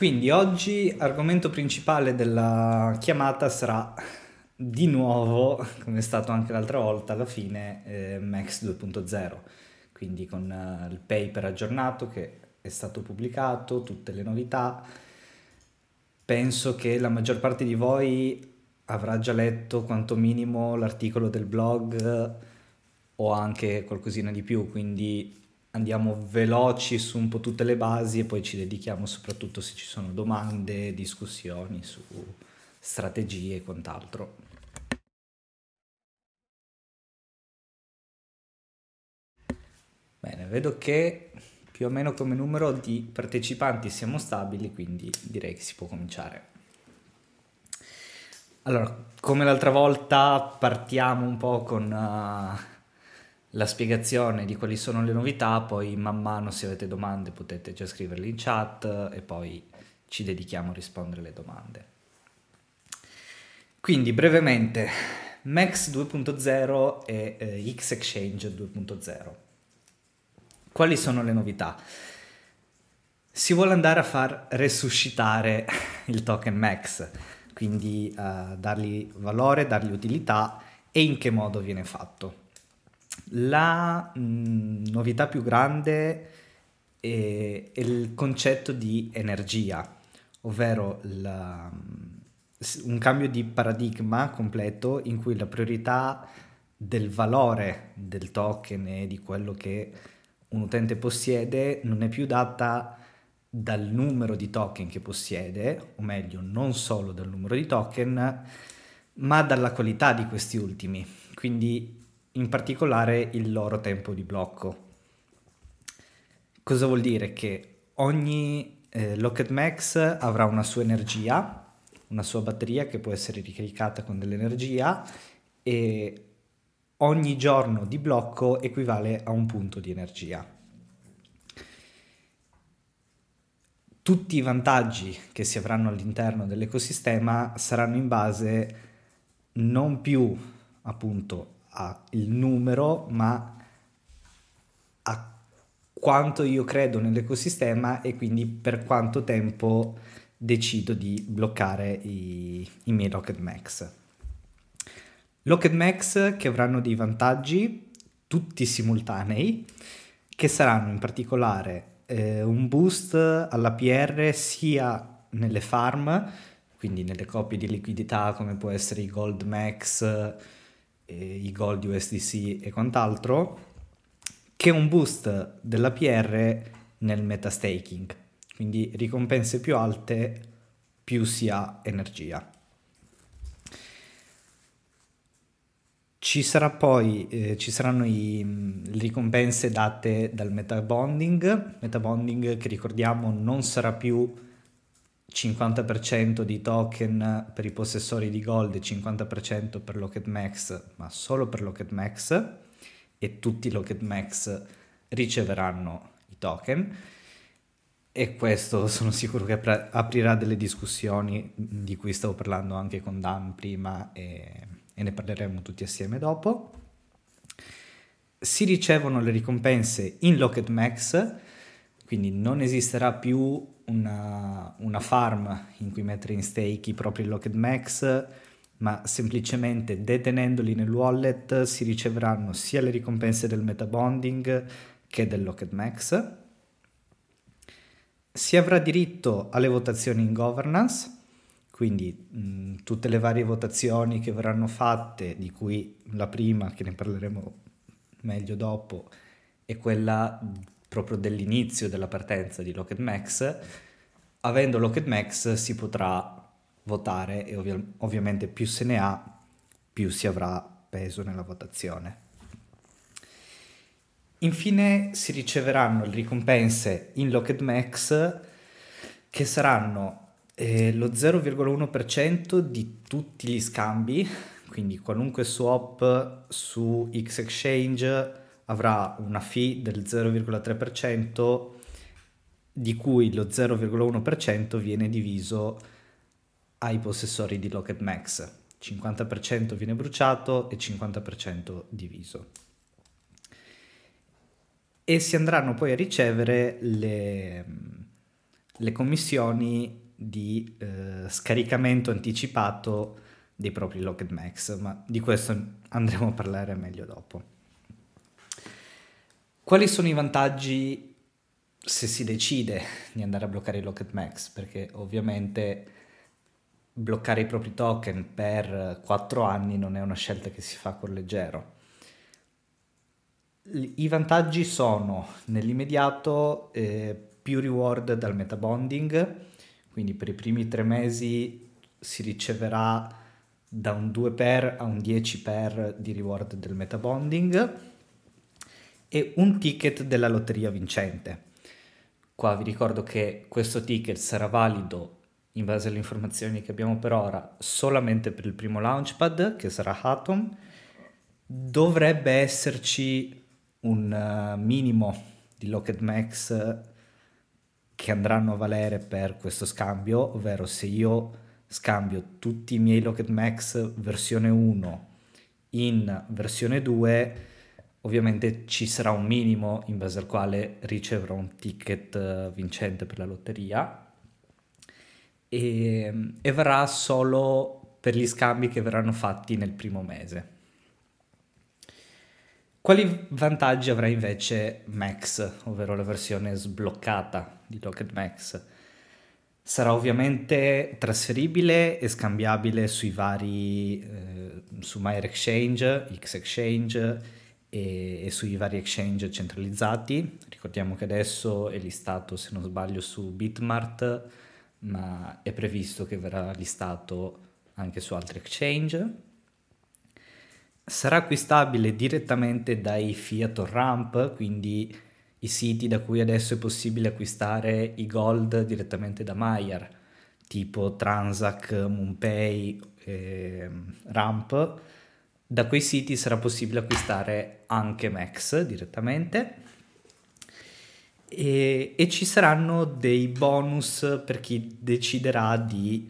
Quindi oggi argomento principale della chiamata sarà di nuovo, come è stato anche l'altra volta, alla fine eh, Max 2.0, quindi con uh, il paper aggiornato che è stato pubblicato, tutte le novità. Penso che la maggior parte di voi avrà già letto quanto minimo l'articolo del blog o anche qualcosina di più, quindi andiamo veloci su un po' tutte le basi e poi ci dedichiamo soprattutto se ci sono domande, discussioni su strategie e quant'altro. Bene, vedo che più o meno come numero di partecipanti siamo stabili, quindi direi che si può cominciare. Allora, come l'altra volta partiamo un po' con uh, la spiegazione di quali sono le novità, poi man mano se avete domande potete già scriverle in chat e poi ci dedichiamo a rispondere alle domande. Quindi brevemente, Max 2.0 e eh, X-Exchange 2.0. Quali sono le novità? Si vuole andare a far resuscitare il token Max, quindi uh, dargli valore, dargli utilità e in che modo viene fatto. La mh, mm, novità più grande è, è, il concetto di energia, ovvero la, un cambio di paradigma completo in cui la priorità del valore del token e di quello che un utente possiede non è più data dal numero di token che possiede, o meglio, non solo dal numero di token, ma dalla qualità di questi ultimi. Quindi in particolare il loro tempo di blocco. Cosa vuol dire? Che ogni eh, Locket Max avrà una sua energia, una sua batteria che può essere ricaricata con dell'energia e ogni giorno di blocco equivale a un punto di energia. Tutti i vantaggi che si avranno all'interno dell'ecosistema saranno in base non più appunto al numero, ma a quanto io credo nell'ecosistema e quindi per quanto tempo decido di bloccare i, i miei Rocket Max. Rocket Max che avranno dei vantaggi tutti simultanei, che saranno in particolare eh, un boost alla PR sia nelle farm, quindi nelle copie di liquidità come può essere i Gold Max, i gold USDC e quant'altro, che un boost della PR nel metastaking, quindi ricompense più alte più si ha energia. Ci sarà poi, eh, ci saranno le ricompense date dal metabonding, metabonding che ricordiamo non sarà più 50% di token per i possessori di gold e 50% per Locket Max, ma solo per Locket Max e tutti i Locket Max riceveranno i token e questo sono sicuro che aprirà delle discussioni di cui stavo parlando anche con Dan prima e, e ne parleremo tutti assieme dopo. Si ricevono le ricompense in Locket Max, quindi non esisterà più una, una farm in cui mettere in stake i propri Locket Max, ma semplicemente detenendoli nel wallet si riceveranno sia le ricompense del metabonding che del Locket Max. Si avrà diritto alle votazioni in governance, quindi mh, tutte le varie votazioni che verranno fatte, di cui la prima, che ne parleremo meglio dopo, è quella proprio dell'inizio della partenza di Locket Max, avendo Locket Max si potrà votare e ovvi- ovviamente più se ne ha, più si avrà peso nella votazione. Infine si riceveranno le ricompense in Locket Max che saranno eh, lo 0,1% di tutti gli scambi, quindi qualunque swap su X Exchange avrà una fee del 0,3% di cui lo 0,1% viene diviso ai possessori di Locket Max. 50% viene bruciato e 50% diviso. E si andranno poi a ricevere le, le commissioni di eh, scaricamento anticipato dei propri Locked Max, ma di questo andremo a parlare meglio dopo. Quali sono i vantaggi se si decide di andare a bloccare i Locked Max? Perché ovviamente bloccare i propri token per 4 anni non è una scelta che si fa con leggero. I vantaggi sono nell'immediato eh, più reward dal metabonding, quindi per i primi tre mesi si riceverà da un 2 per a un 10 per di reward del metabonding e un ticket della lotteria vincente. Qua vi ricordo che questo ticket sarà valido in base alle informazioni che abbiamo per ora solamente per il primo launchpad che sarà Atom. Dovrebbe esserci un uh, minimo di Locked Max che andranno a valere per questo scambio, ovvero se io scambio tutti i miei Locket Max versione 1 in versione 2, ovviamente ci sarà un minimo in base al quale riceverò un ticket eh, vincente per la lotteria e, e varrà solo per gli scambi che verranno fatti nel primo mese. Quali vantaggi avrà invece Max, ovvero la versione sbloccata di Locket Max? Sarà ovviamente trasferibile e scambiabile sui vari, eh, su Myer Exchange, X Exchange e, e, sui vari exchange centralizzati. Ricordiamo che adesso è listato, se non sbaglio, su Bitmart, ma è previsto che verrà listato anche su altri exchange. Sarà acquistabile direttamente dai Fiat Ramp, quindi i siti da cui adesso è possibile acquistare i gold direttamente da Maier, tipo Transac, MoonPay, eh, Ramp, da quei siti sarà possibile acquistare anche Max direttamente e, e ci saranno dei bonus per chi deciderà di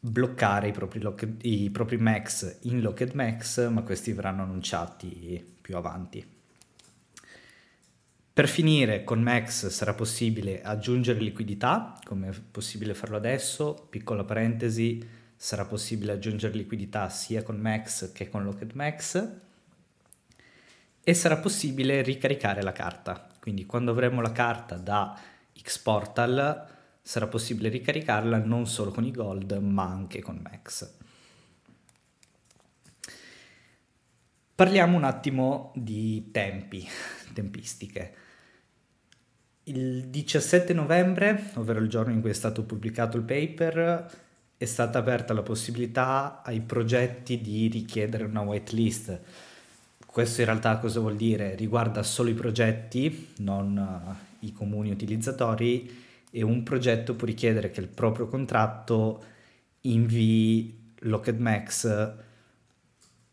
bloccare i propri, lock, i propri Max in Locked Max, ma questi verranno annunciati più avanti. Per finire, con Max sarà possibile aggiungere liquidità, come è possibile farlo adesso. Piccola parentesi, sarà possibile aggiungere liquidità sia con Max che con Locked Max. E sarà possibile ricaricare la carta. Quindi quando avremo la carta da Xportal sarà possibile ricaricarla non solo con i gold ma anche con Max. Parliamo un attimo di tempi, tempistiche. Il 17 novembre, ovvero il giorno in cui è stato pubblicato il paper, è stata aperta la possibilità ai progetti di richiedere una whitelist. Questo in realtà cosa vuol dire? Riguarda solo i progetti, non uh, i comuni utilizzatori, e un progetto può richiedere che il proprio contratto invii Locked Max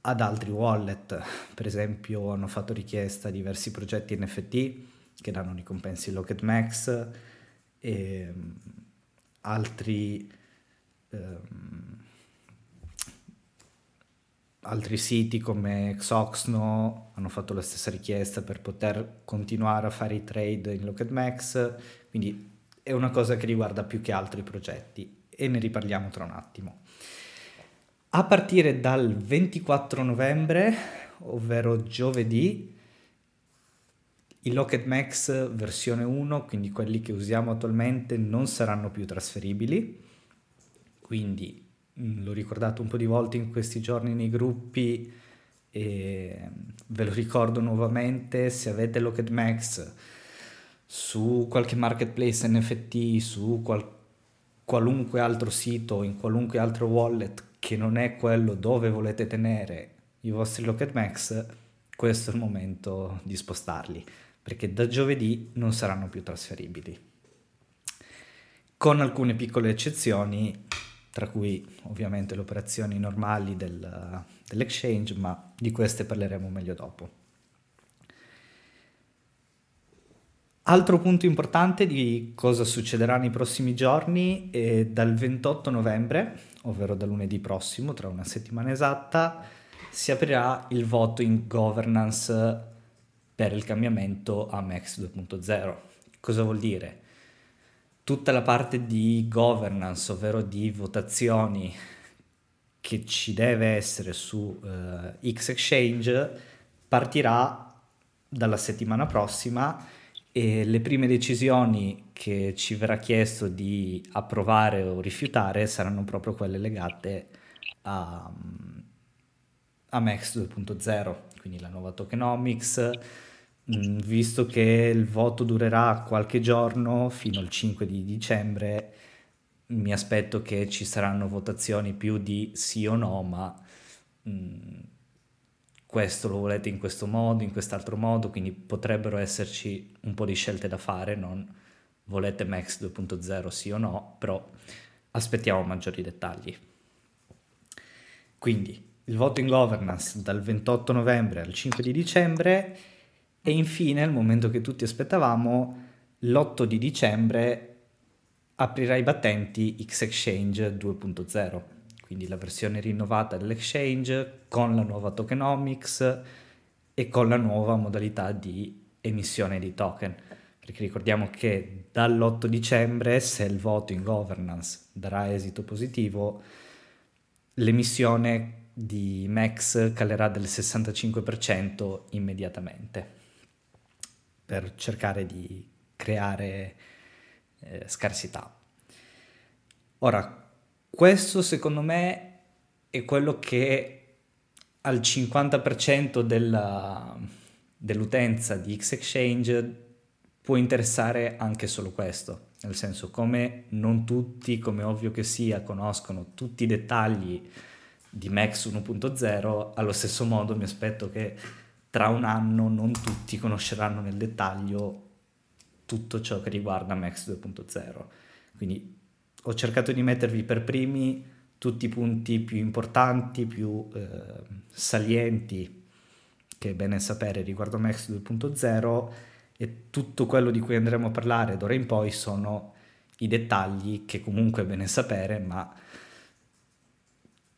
ad altri wallet. Per esempio hanno fatto richiesta diversi progetti NFT che danno ricompense Locket Max e um, altri, altri siti come Xoxno hanno fatto la stessa richiesta per poter continuare a fare i trade in Locket Max, quindi è una cosa che riguarda più che altri progetti e ne riparliamo tra un attimo. A partire dal 24 novembre, ovvero giovedì, i Locket Max versione 1, quindi quelli che usiamo attualmente, non saranno più trasferibili, quindi mm, l'ho ricordato un po' di volte in questi giorni nei gruppi e ve lo ricordo nuovamente, se avete Locket Max su qualche marketplace NFT, su qual- qualunque altro sito, in qualunque altro wallet che non è quello dove volete tenere i vostri Locket Max, questo è il momento di spostarli perché da giovedì non saranno più trasferibili. Con alcune piccole eccezioni, tra cui ovviamente le operazioni normali del, dell'exchange, ma di queste parleremo meglio dopo. Altro punto importante di cosa succederà nei prossimi giorni è dal 28 novembre, ovvero da lunedì prossimo, tra una settimana esatta, si aprirà il voto in governance per il cambiamento a Max 2.0. Cosa vuol dire? Tutta la parte di governance, ovvero di votazioni che ci deve essere su uh, X Exchange, partirà dalla settimana prossima e le prime decisioni che ci verrà chiesto di approvare o rifiutare saranno proprio quelle legate a, a Max 2.0, quindi la nuova tokenomics, visto che il voto durerà qualche giorno fino al 5 di dicembre, mi aspetto che ci saranno votazioni più di sì o no, ma mh, mm, questo lo volete in questo modo, in quest'altro modo, quindi potrebbero esserci un po' di scelte da fare, non volete Max 2.0 sì o no, però aspettiamo maggiori dettagli. Quindi il voto in governance dal 28 novembre al 5 di dicembre e infine, il momento che tutti aspettavamo, l'8 di dicembre aprirà i battenti X Exchange 2.0, quindi la versione rinnovata dell'exchange con la nuova tokenomics e con la nuova modalità di emissione di token. Perché ricordiamo che dall'8 dicembre, se il voto in governance darà esito positivo, l'emissione di Max calerà del 65% immediatamente per cercare di creare eh, scarsità. Ora, questo secondo me è quello che al 50% della, dell'utenza di X-Exchange può interessare anche solo questo, nel senso come non tutti, come ovvio che sia, conoscono tutti i dettagli di Max 1.0, allo stesso modo mi aspetto che tra un anno non tutti conosceranno nel dettaglio tutto ciò che riguarda Max 2.0. Quindi ho cercato di mettervi per primi tutti i punti più importanti, più eh, salienti che è bene sapere riguardo Max 2.0 e tutto quello di cui andremo a parlare d'ora in poi sono i dettagli che comunque è bene sapere, ma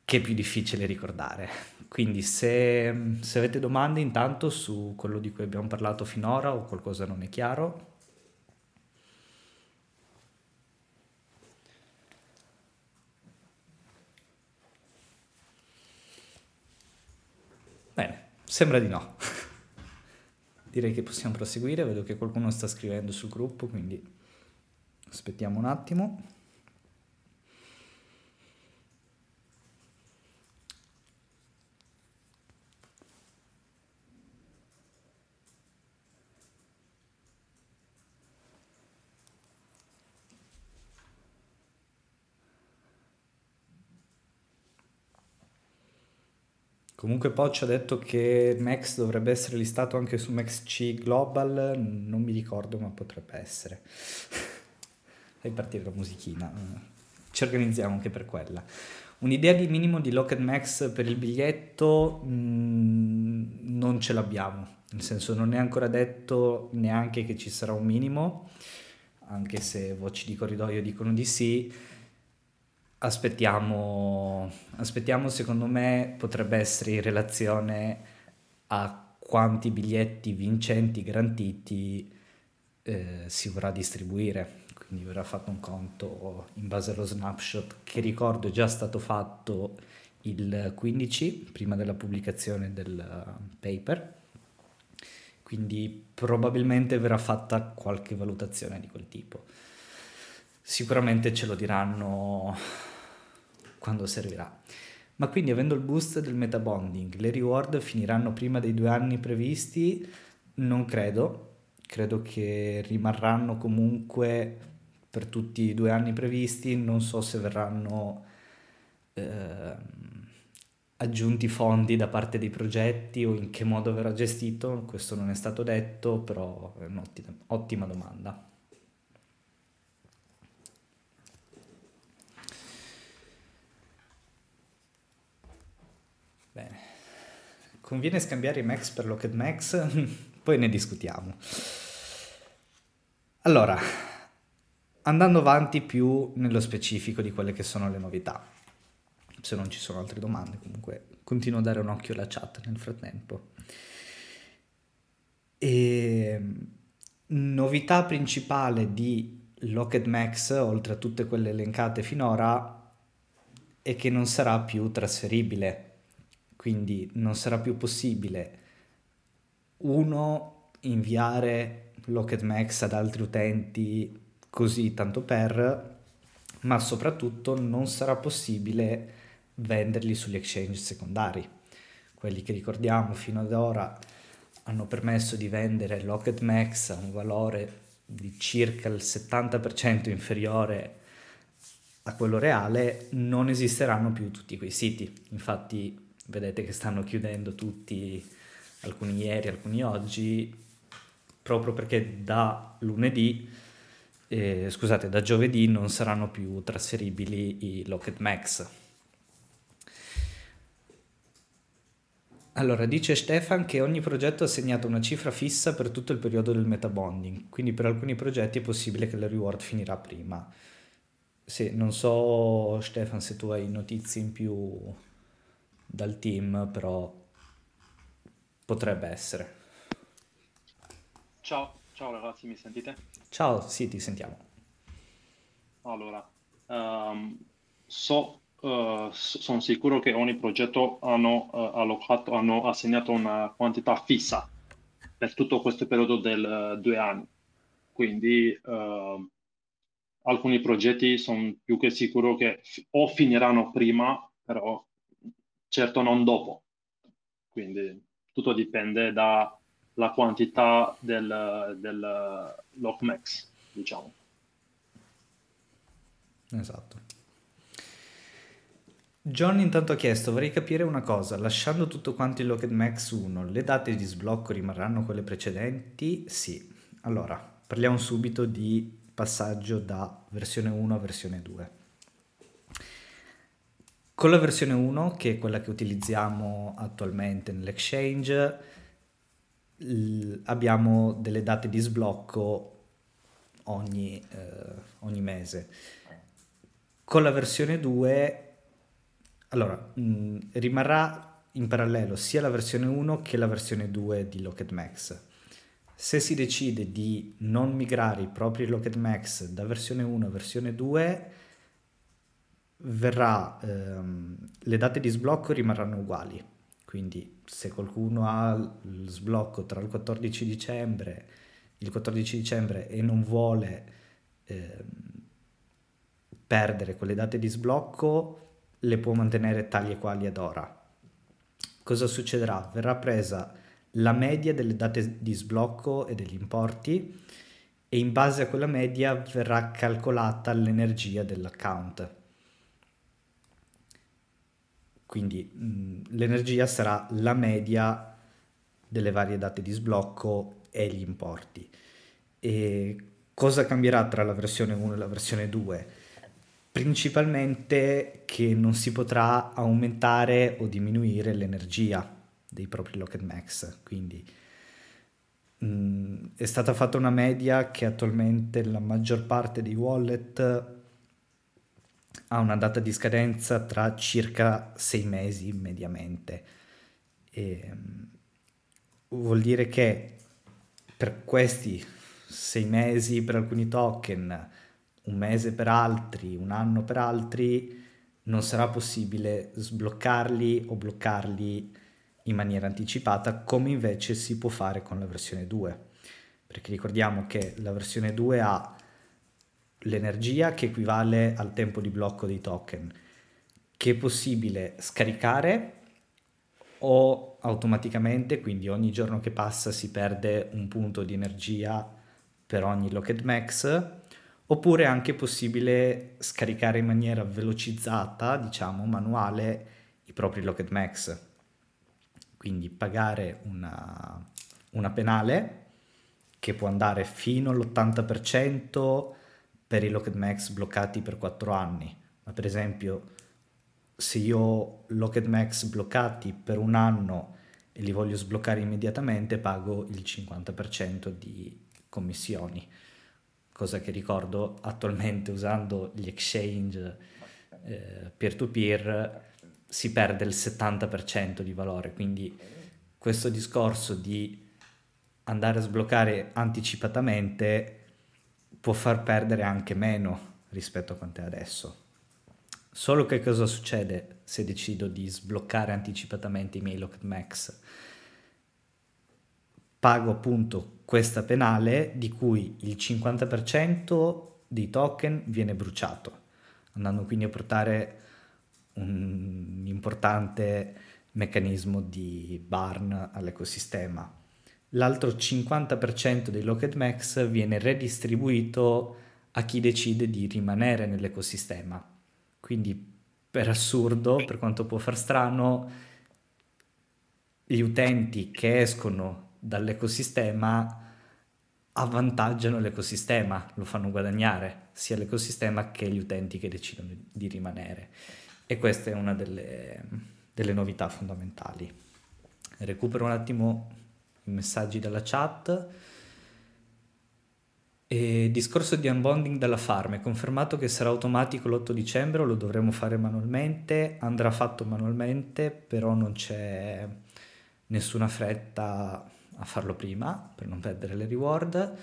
che è più difficile ricordare. Quindi se, se avete domande intanto su quello di cui abbiamo parlato finora o qualcosa non è chiaro, Bene, sembra di no. Direi che possiamo proseguire, vedo che qualcuno sta scrivendo sul gruppo, quindi aspettiamo un attimo. Comunque Poch ha detto che Max dovrebbe essere listato anche su MaxC Global, non mi ricordo ma potrebbe essere. Fai partire la musichina, ci organizziamo anche per quella. Un'idea di minimo di Locked Max per il biglietto mh, mm, non ce l'abbiamo, nel senso non è ancora detto neanche che ci sarà un minimo, anche se voci di corridoio dicono di sì aspettiamo, aspettiamo, secondo me potrebbe essere in relazione a quanti biglietti vincenti garantiti eh, si vorrà distribuire. Quindi verrà fatto un conto in base allo snapshot che ricordo è già stato fatto il 15 prima della pubblicazione del paper. Quindi probabilmente verrà fatta qualche valutazione di quel tipo. Sicuramente ce lo diranno quando servirà. Ma quindi avendo il boost del metabonding, le reward finiranno prima dei due anni previsti? Non credo, credo che rimarranno comunque per tutti i due anni previsti, non so se verranno eh, aggiunti fondi da parte dei progetti o in che modo verrà gestito, questo non è stato detto, però è un'ottima domanda. Conviene scambiare i Max per Locked Max? Poi ne discutiamo. Allora, andando avanti più nello specifico di quelle che sono le novità. Se non ci sono altre domande, comunque continuo a dare un occhio alla chat nel frattempo. E novità principale di Locked Max, oltre a tutte quelle elencate finora, è che non sarà più trasferibile, quindi non sarà più possibile uno inviare Locked Max ad altri utenti così tanto per, ma soprattutto non sarà possibile venderli sugli exchange secondari. Quelli che ricordiamo fino ad ora hanno permesso di vendere Locked Max a un valore di circa il 70% inferiore a quello reale, non esisteranno più tutti quei siti. Infatti vedete che stanno chiudendo tutti, alcuni ieri, alcuni oggi, proprio perché da lunedì, eh, scusate, da giovedì non saranno più trasferibili i Locked Max. Allora, dice Stefan che ogni progetto ha assegnato una cifra fissa per tutto il periodo del metabonding, quindi per alcuni progetti è possibile che la reward finirà prima. Sì, non so Stefan se tu hai notizie in più dal team, però potrebbe essere. Ciao, ciao ragazzi, mi sentite? Ciao, sì, ti sentiamo. Allora, um, so uh, sono sicuro che ogni progetto hanno uh, allocato, hanno assegnato una quantità fissa per tutto questo periodo del uh, due anni. Quindi alcuni progetti sono più che sicuro che f- o finiranno prima, però certo non dopo. Quindi tutto dipende dalla quantità del, del lockmax, diciamo. Esatto. John intanto ha chiesto, vorrei capire una cosa, lasciando tutto quanto il Locked Max 1, le date di sblocco rimarranno quelle precedenti? Sì. Allora, parliamo subito di passaggio da versione 1 a versione 2. Con la versione 1, che è quella che utilizziamo attualmente nell'Exchange, l- abbiamo delle date di sblocco ogni, eh, ogni mese. Con la versione 2 allora, mh, rimarrà in parallelo sia la versione 1 che la versione 2 di Locked Max. Se si decide di non migrare i propri Locked Max da versione 1 a versione 2, verrà, ehm, le date di sblocco rimarranno uguali. Quindi se qualcuno ha il sblocco tra il 14 dicembre, il 14 dicembre e non vuole ehm, perdere quelle date di sblocco, le può mantenere tali e quali ad ora. Cosa succederà? Verrà presa la media delle date di sblocco e degli importi e in base a quella media verrà calcolata l'energia dell'account. Quindi mh, l'energia sarà la media delle varie date di sblocco e gli importi. E cosa cambierà tra la versione 1 e la versione 2? principalmente che non si potrà aumentare o diminuire l'energia dei propri Locked Max, quindi mh, è stata fatta una media che attualmente la maggior parte dei wallet ha una data di scadenza tra circa sei mesi mediamente. E, mh, vuol dire che per questi sei mesi per alcuni token un mese per altri, un anno per altri, non sarà possibile sbloccarli o bloccarli in maniera anticipata come invece si può fare con la versione 2. Perché ricordiamo che la versione 2 ha l'energia che equivale al tempo di blocco dei token, che è possibile scaricare o automaticamente, quindi ogni giorno che passa si perde un punto di energia per ogni locked max oppure è anche possibile scaricare in maniera velocizzata, diciamo manuale, i propri Locked Max. Quindi pagare una, una penale che può andare fino all'80% per i Locked Max bloccati per 4 anni. Ma per esempio, se io ho Locked Max bloccati per un anno e li voglio sbloccare immediatamente, pago il 50% di commissioni cosa che ricordo attualmente usando gli exchange eh, peer-to-peer si perde il 70% di valore, quindi questo discorso di andare a sbloccare anticipatamente può far perdere anche meno rispetto a quanto è adesso. Solo che cosa succede se decido di sbloccare anticipatamente i miei Locked Max? Pago appunto questa penale di cui il 50% dei token viene bruciato, andando quindi a portare un importante meccanismo di burn all'ecosistema. L'altro 50% dei Locked Max viene redistribuito a chi decide di rimanere nell'ecosistema. Quindi per assurdo, per quanto può far strano, gli utenti che escono dall'ecosistema avvantaggiano l'ecosistema, lo fanno guadagnare sia l'ecosistema che gli utenti che decidono di rimanere. E questa è una delle, delle novità fondamentali. Recupero un attimo i messaggi dalla chat. E discorso di unbonding dalla farm, è confermato che sarà automatico l'8 dicembre lo dovremo fare manualmente? Andrà fatto manualmente, però non c'è nessuna fretta a farlo prima per non perdere le reward.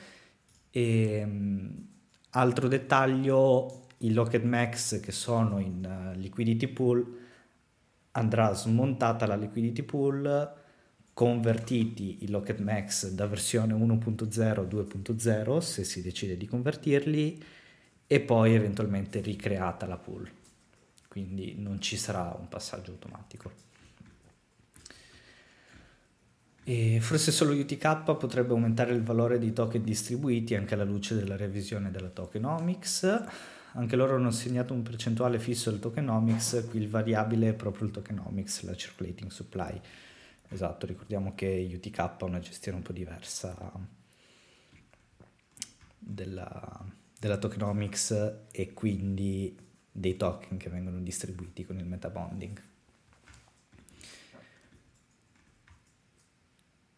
E um, altro dettaglio, i Locked Max che sono in uh, liquidity pool andrà smontata la liquidity pool convertiti i Locked Max da versione 1.0 a 2.0 se si decide di convertirli e poi eventualmente ricreata la pool quindi non ci sarà un passaggio automatico e forse solo UTK potrebbe aumentare il valore dei token distribuiti anche alla luce della revisione della tokenomics. Anche loro hanno assegnato un percentuale fisso al tokenomics, qui il variabile è proprio il tokenomics, la circulating supply. Esatto, ricordiamo che UTK ha una gestione un po' diversa della, della tokenomics e quindi dei token che vengono distribuiti con il metabonding.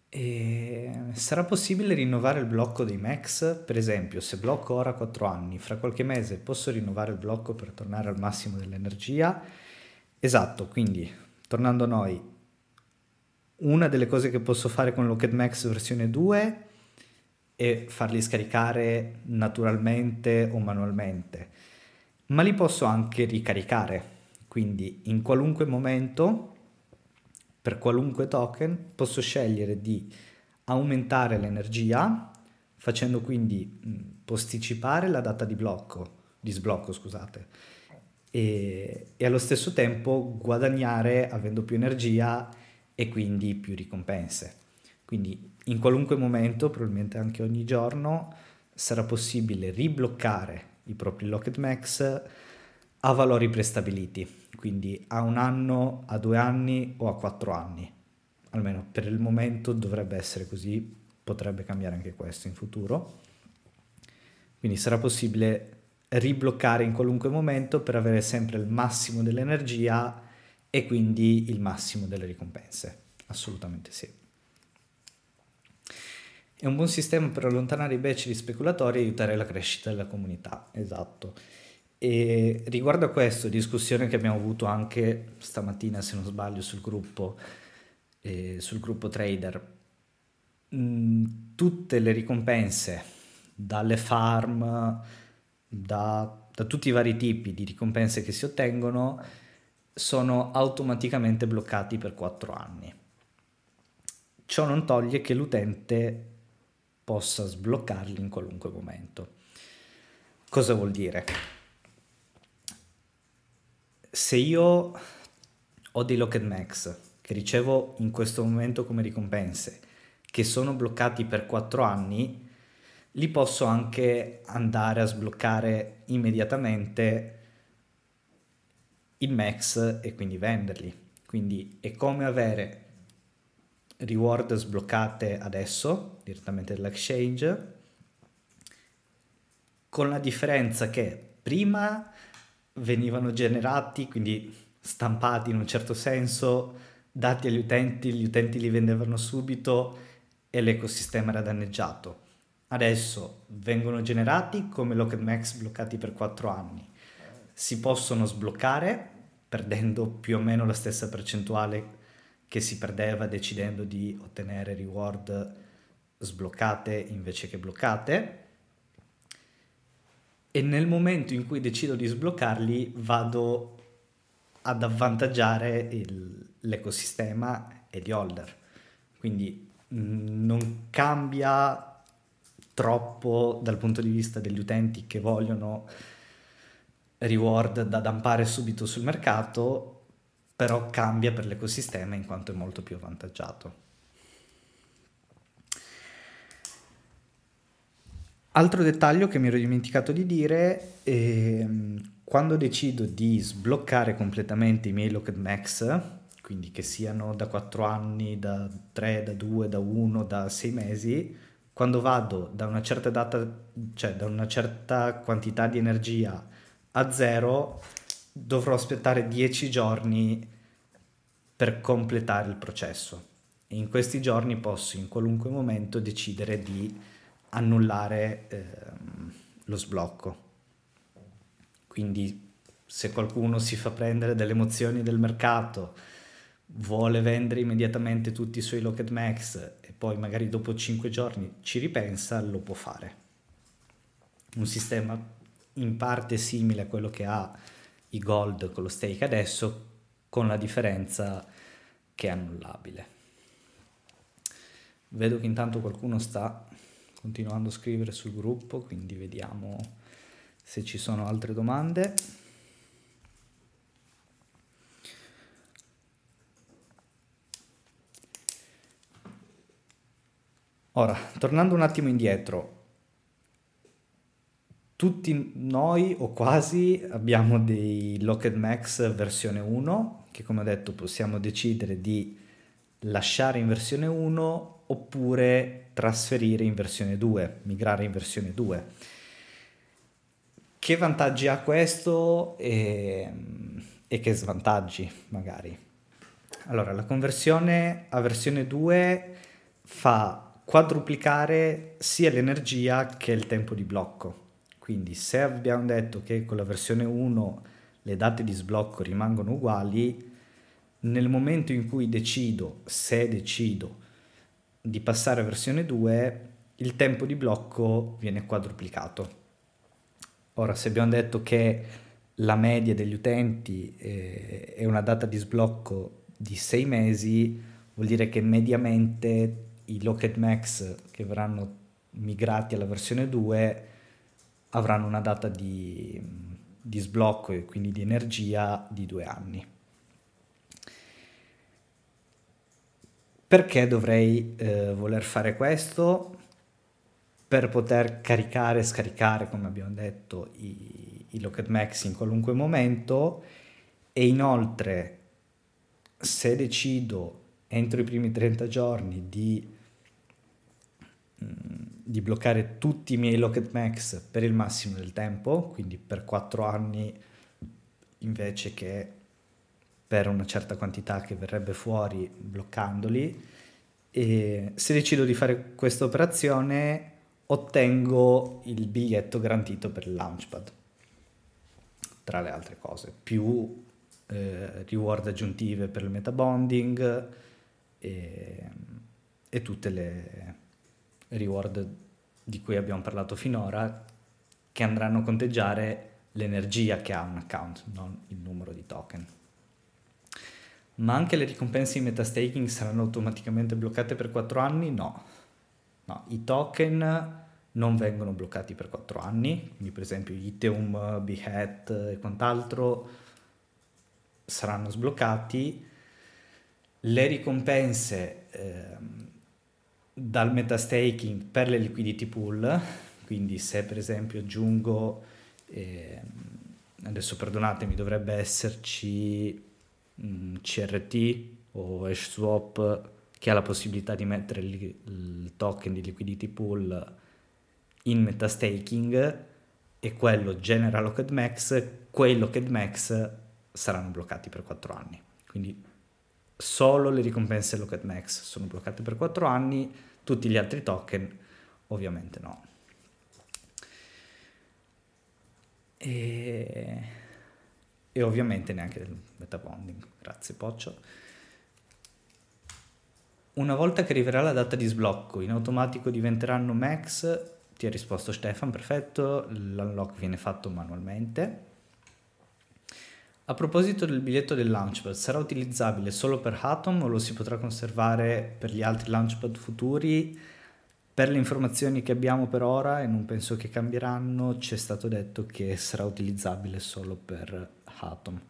E sarà possibile rinnovare il blocco dei max? Per esempio, se blocco ora 4 anni, fra qualche mese posso rinnovare il blocco per tornare al massimo dell'energia? Esatto, quindi tornando a noi, una delle cose che posso fare con Locked Max versione 2 è farli scaricare naturalmente o manualmente, ma li posso anche ricaricare, quindi in qualunque momento per qualunque token posso scegliere di aumentare l'energia facendo quindi posticipare la data di blocco, di sblocco scusate, e, e allo stesso tempo guadagnare avendo più energia e quindi più ricompense. Quindi in qualunque momento, probabilmente anche ogni giorno, sarà possibile ribloccare i propri Locked Max a valori prestabiliti quindi a un anno, a due anni o a quattro anni. Almeno per il momento dovrebbe essere così, potrebbe cambiare anche questo in futuro. Quindi sarà possibile ribloccare in qualunque momento per avere sempre il massimo dell'energia e quindi il massimo delle ricompense. Assolutamente sì. È un buon sistema per allontanare i beceri speculatori e aiutare la crescita della comunità. Esatto. E riguardo a questo, discussione che abbiamo avuto anche stamattina, se non sbaglio, sul gruppo, eh, sul gruppo trader, mm, tutte le ricompense, dalle farm, da, da tutti i vari tipi di ricompense che si ottengono, sono automaticamente bloccati per 4 anni. Ciò non toglie che l'utente possa sbloccarli in qualunque momento. Cosa vuol dire? se io ho dei Locked Max che ricevo in questo momento come ricompense, che sono bloccati per 4 anni, li posso anche andare a sbloccare immediatamente il max e quindi venderli. Quindi è come avere reward sbloccate adesso direttamente dall'exchange con la differenza che prima venivano generati, quindi stampati in un certo senso, dati agli utenti, gli utenti li vendevano subito e l'ecosistema era danneggiato. Adesso vengono generati come Locked Max bloccati per 4 anni. Si possono sbloccare perdendo più o meno la stessa percentuale che si perdeva decidendo di ottenere reward sbloccate invece che bloccate e nel momento in cui decido di sbloccarli vado ad avvantaggiare il, l'ecosistema e gli holder. Quindi mm, non cambia troppo dal punto di vista degli utenti che vogliono reward da dampare subito sul mercato, però cambia per l'ecosistema in quanto è molto più avvantaggiato. Altro dettaglio che mi ero dimenticato di dire, ehm, quando decido di sbloccare completamente i miei Locked Max, quindi che siano da 4 anni, da 3, da 2, da 1, da 6 mesi, quando vado da una certa data, cioè da una certa quantità di energia a zero, dovrò aspettare 10 giorni per completare il processo. E in questi giorni posso in qualunque momento decidere di annullare ehm, lo sblocco. Quindi se qualcuno si fa prendere delle emozioni del mercato, vuole vendere immediatamente tutti i suoi Locked Max e poi magari dopo 5 giorni ci ripensa, lo può fare. Un sistema in parte simile a quello che ha i Gold con lo stake adesso, con la differenza che è annullabile. Vedo che intanto qualcuno sta continuando a scrivere sul gruppo, quindi vediamo se ci sono altre domande. Ora, tornando un attimo indietro, tutti noi o quasi abbiamo dei Locked Max versione 1 che come ho detto possiamo decidere di lasciare in versione 1 oppure trasferire in versione 2, migrare in versione 2. Che vantaggi ha questo e, e che svantaggi magari? Allora, la conversione a versione 2 fa quadruplicare sia l'energia che il tempo di blocco. Quindi se abbiamo detto che con la versione 1 le date di sblocco rimangono uguali, nel momento in cui decido, se decido di passare a versione 2 il tempo di blocco viene quadruplicato. Ora, se abbiamo detto che la media degli utenti eh, è una data di sblocco di 6 mesi, vuol dire che mediamente i Locked Max che verranno migrati alla versione 2 avranno una data di, di sblocco e quindi di energia di due anni. Perché dovrei eh, voler fare questo? Per poter caricare e scaricare, come abbiamo detto, i, i Max in qualunque momento e inoltre se decido entro i primi 30 giorni di, mm, di bloccare tutti i miei Locket Max per il massimo del tempo, quindi per 4 anni invece che per una certa quantità che verrebbe fuori bloccandoli. E se decido di fare questa operazione ottengo il biglietto garantito per il launchpad tra le altre cose più eh, reward aggiuntive per il metabonding e, e tutte le reward di cui abbiamo parlato finora che andranno a conteggiare l'energia che ha un account, non il numero di token ma anche le ricompense in metastaking saranno automaticamente bloccate per 4 anni? No. no. I token non vengono bloccati per 4 anni, quindi per esempio Ethereum, Behat e quant'altro saranno sbloccati. Le ricompense eh, dal metastaking per le liquidity pool, quindi se per esempio aggiungo, eh, adesso perdonatemi, dovrebbe esserci Mm, CRT o HashSwap che ha la possibilità di mettere il, il token di liquidity pool in metastaking e quello genera locked max, quei locked max saranno bloccati per 4 anni. Quindi solo le ricompense locked max sono bloccate per 4 anni, tutti gli altri token ovviamente no. E e ovviamente neanche del metabonding. Grazie Poccio. Una volta che arriverà la data di sblocco, in automatico diventeranno max ti ha risposto Stefan, perfetto, l'unlock viene fatto manualmente. A proposito del biglietto del Launchpad, sarà utilizzabile solo per Atom o lo si potrà conservare per gli altri Launchpad futuri? Per le informazioni che abbiamo per ora, e non penso che cambieranno, ci è stato detto che sarà utilizzabile solo per Atom,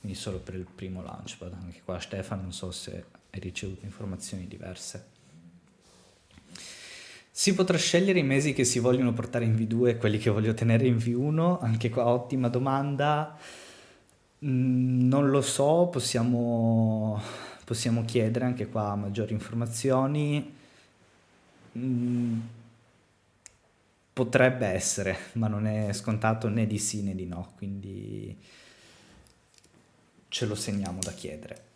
quindi solo per il primo Launchpad. Anche qua Stefan non so se hai ricevuto informazioni diverse. Si potrà scegliere i mesi che si vogliono portare in V2 e quelli che voglio tenere in V1? Anche qua ottima domanda. Mm, non lo so, possiamo, possiamo chiedere anche qua maggiori informazioni. Mm, potrebbe essere, ma non è scontato né di sì né di no, quindi ce lo segniamo da chiedere.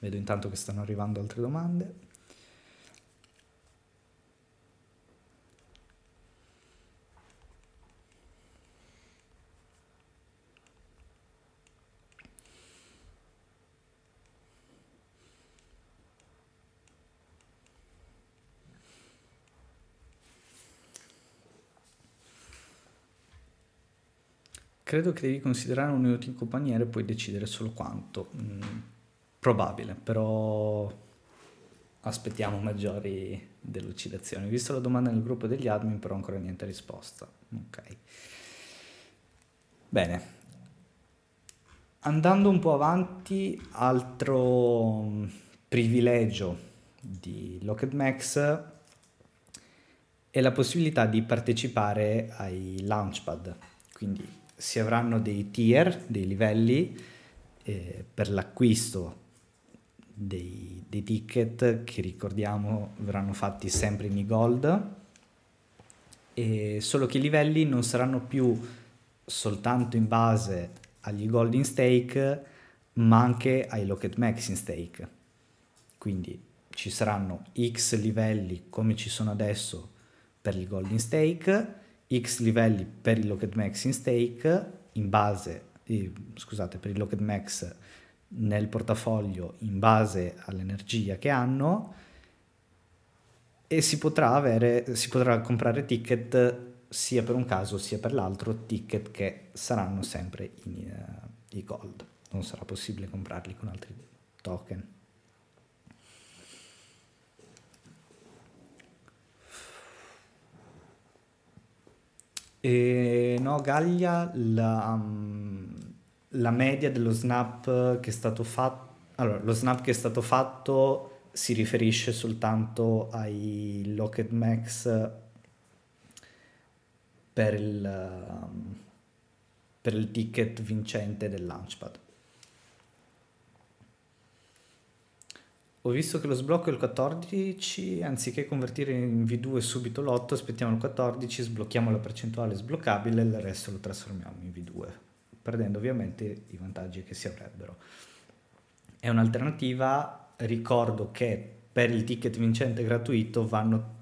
Vedo intanto che stanno arrivando altre domande. Credo che devi considerare un unico paniere e poi decidere solo quanto. Mm, probabile, però aspettiamo maggiori delucidazioni. Visto la domanda nel gruppo degli admin, però ancora niente risposta. Ok. Bene. Andando un po' avanti, altro mm, privilegio di Locked Max è la possibilità di partecipare ai Launchpad. Quindi si avranno dei tier, dei livelli eh, per l'acquisto dei, dei, ticket che ricordiamo verranno fatti sempre in e-gold, e solo che i livelli non saranno più soltanto in base agli gold in stake, ma anche ai locket max in stake. Quindi ci saranno X livelli come ci sono adesso per il gold in stake X livelli per il Locked Max in stake in base, scusate, per il Locked Max nel portafoglio in base all'energia che hanno e si potrà avere, si potrà comprare ticket sia per un caso sia per l'altro, ticket che saranno sempre in uh, gold. Non sarà possibile comprarli con altri token. E no, Gallia, la, um, la media dello snap che è stato fatto, allora, lo snap che è stato fatto si riferisce soltanto ai Locked Max per il, um, per il ticket vincente del Launchpad. Ho visto che lo sblocco è il 14, anziché convertire in V2 subito l'8, aspettiamo il 14, sblocchiamo la percentuale sbloccabile e il resto lo trasformiamo in V2, perdendo ovviamente i vantaggi che si avrebbero. È un'alternativa, ricordo che per il ticket vincente gratuito vanno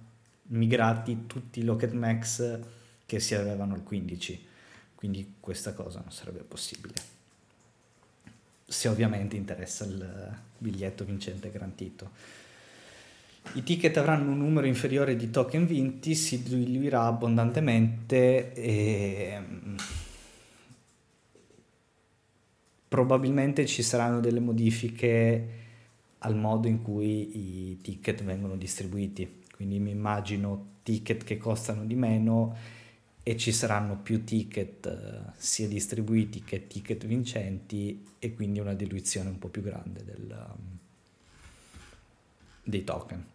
migrati tutti i Locket Max che si avevano al 15, quindi questa cosa non sarebbe possibile se ovviamente interessa il biglietto vincente garantito. I ticket avranno un numero inferiore di token vinti, si diluirà abbondantemente e mm, probabilmente ci saranno delle modifiche al modo in cui i ticket vengono distribuiti. Quindi mi immagino ticket che costano di meno e ci saranno più ticket eh, sia distribuiti che ticket vincenti e quindi una diluizione un po' più grande del, um, dei token.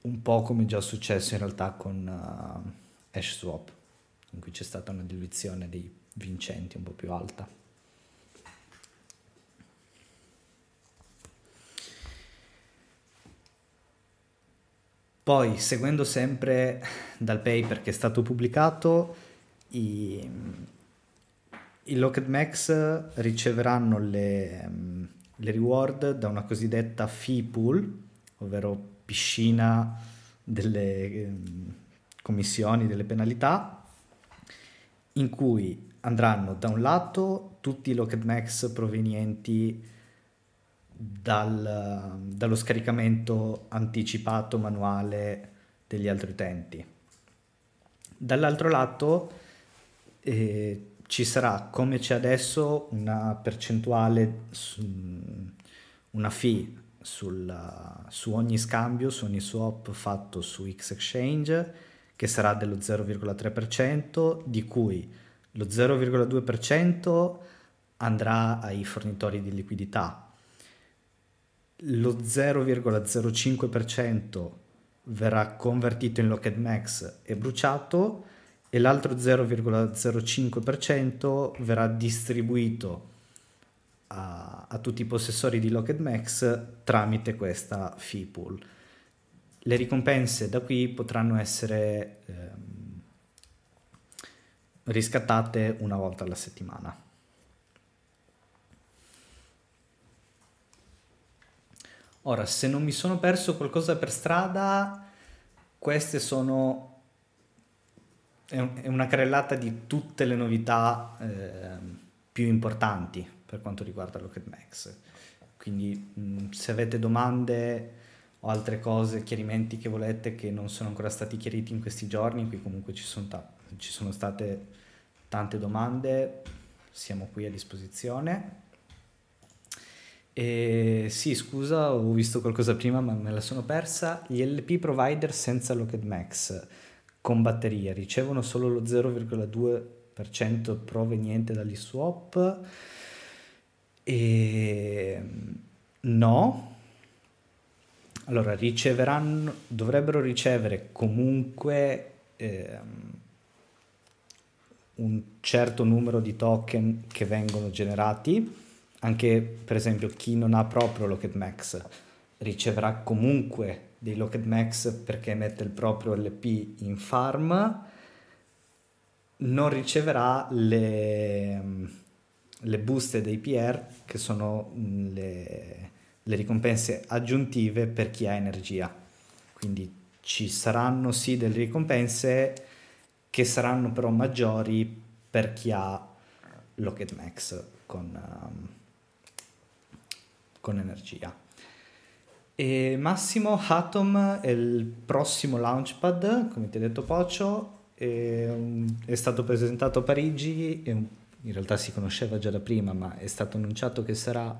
Un po' come già successo in realtà con uh, Hash Swap, in cui c'è stata una diluizione dei vincenti un po' più alta. Poi, seguendo sempre dal paper che è stato pubblicato, i, i Locked Max riceveranno le, le reward da una cosiddetta fee pool, ovvero piscina delle commissioni, delle penalità, in cui andranno da un lato tutti i Locked Max provenienti dal, dallo scaricamento anticipato manuale degli altri utenti. Dall'altro lato eh, ci sarà, come c'è adesso, una percentuale, su, una fee sul, su ogni scambio, su ogni swap fatto su X-Exchange, che sarà dello 0,3%, di cui lo 0,2% andrà ai fornitori di liquidità, lo 0,05% verrà convertito in Locked Max e bruciato e l'altro 0,05% verrà distribuito a, a, tutti i possessori di Locked Max tramite questa fee pool. Le ricompense da qui potranno essere ehm, riscattate una volta alla settimana. Ora, se non mi sono perso qualcosa per strada, queste sono è, una carrellata di tutte le novità eh, più importanti per quanto riguarda Rocket Max. Quindi mh, se avete domande o altre cose, chiarimenti che volete che non sono ancora stati chiariti in questi giorni, qui comunque ci sono, ta- ci sono state tante domande, siamo qui a disposizione. E sì, scusa, ho visto qualcosa prima ma me la sono persa. Gli LP provider senza Locked Max con batteria ricevono solo lo 0,2% proveniente dagli swap e no. Allora, riceveranno, dovrebbero ricevere comunque ehm, un certo numero di token che vengono generati anche per esempio chi non ha proprio Locked Max riceverà comunque dei Locked Max perché mette il proprio LP in farm, non riceverà le, le buste dei PR che sono le, le ricompense aggiuntive per chi ha energia. Quindi ci saranno sì delle ricompense che saranno però maggiori per chi ha Locked Max con... Um, con energia. E Massimo Atom è il prossimo launchpad, come ti ha detto Pocio, è, è stato presentato a Parigi, in realtà si conosceva già da prima, ma è stato annunciato che sarà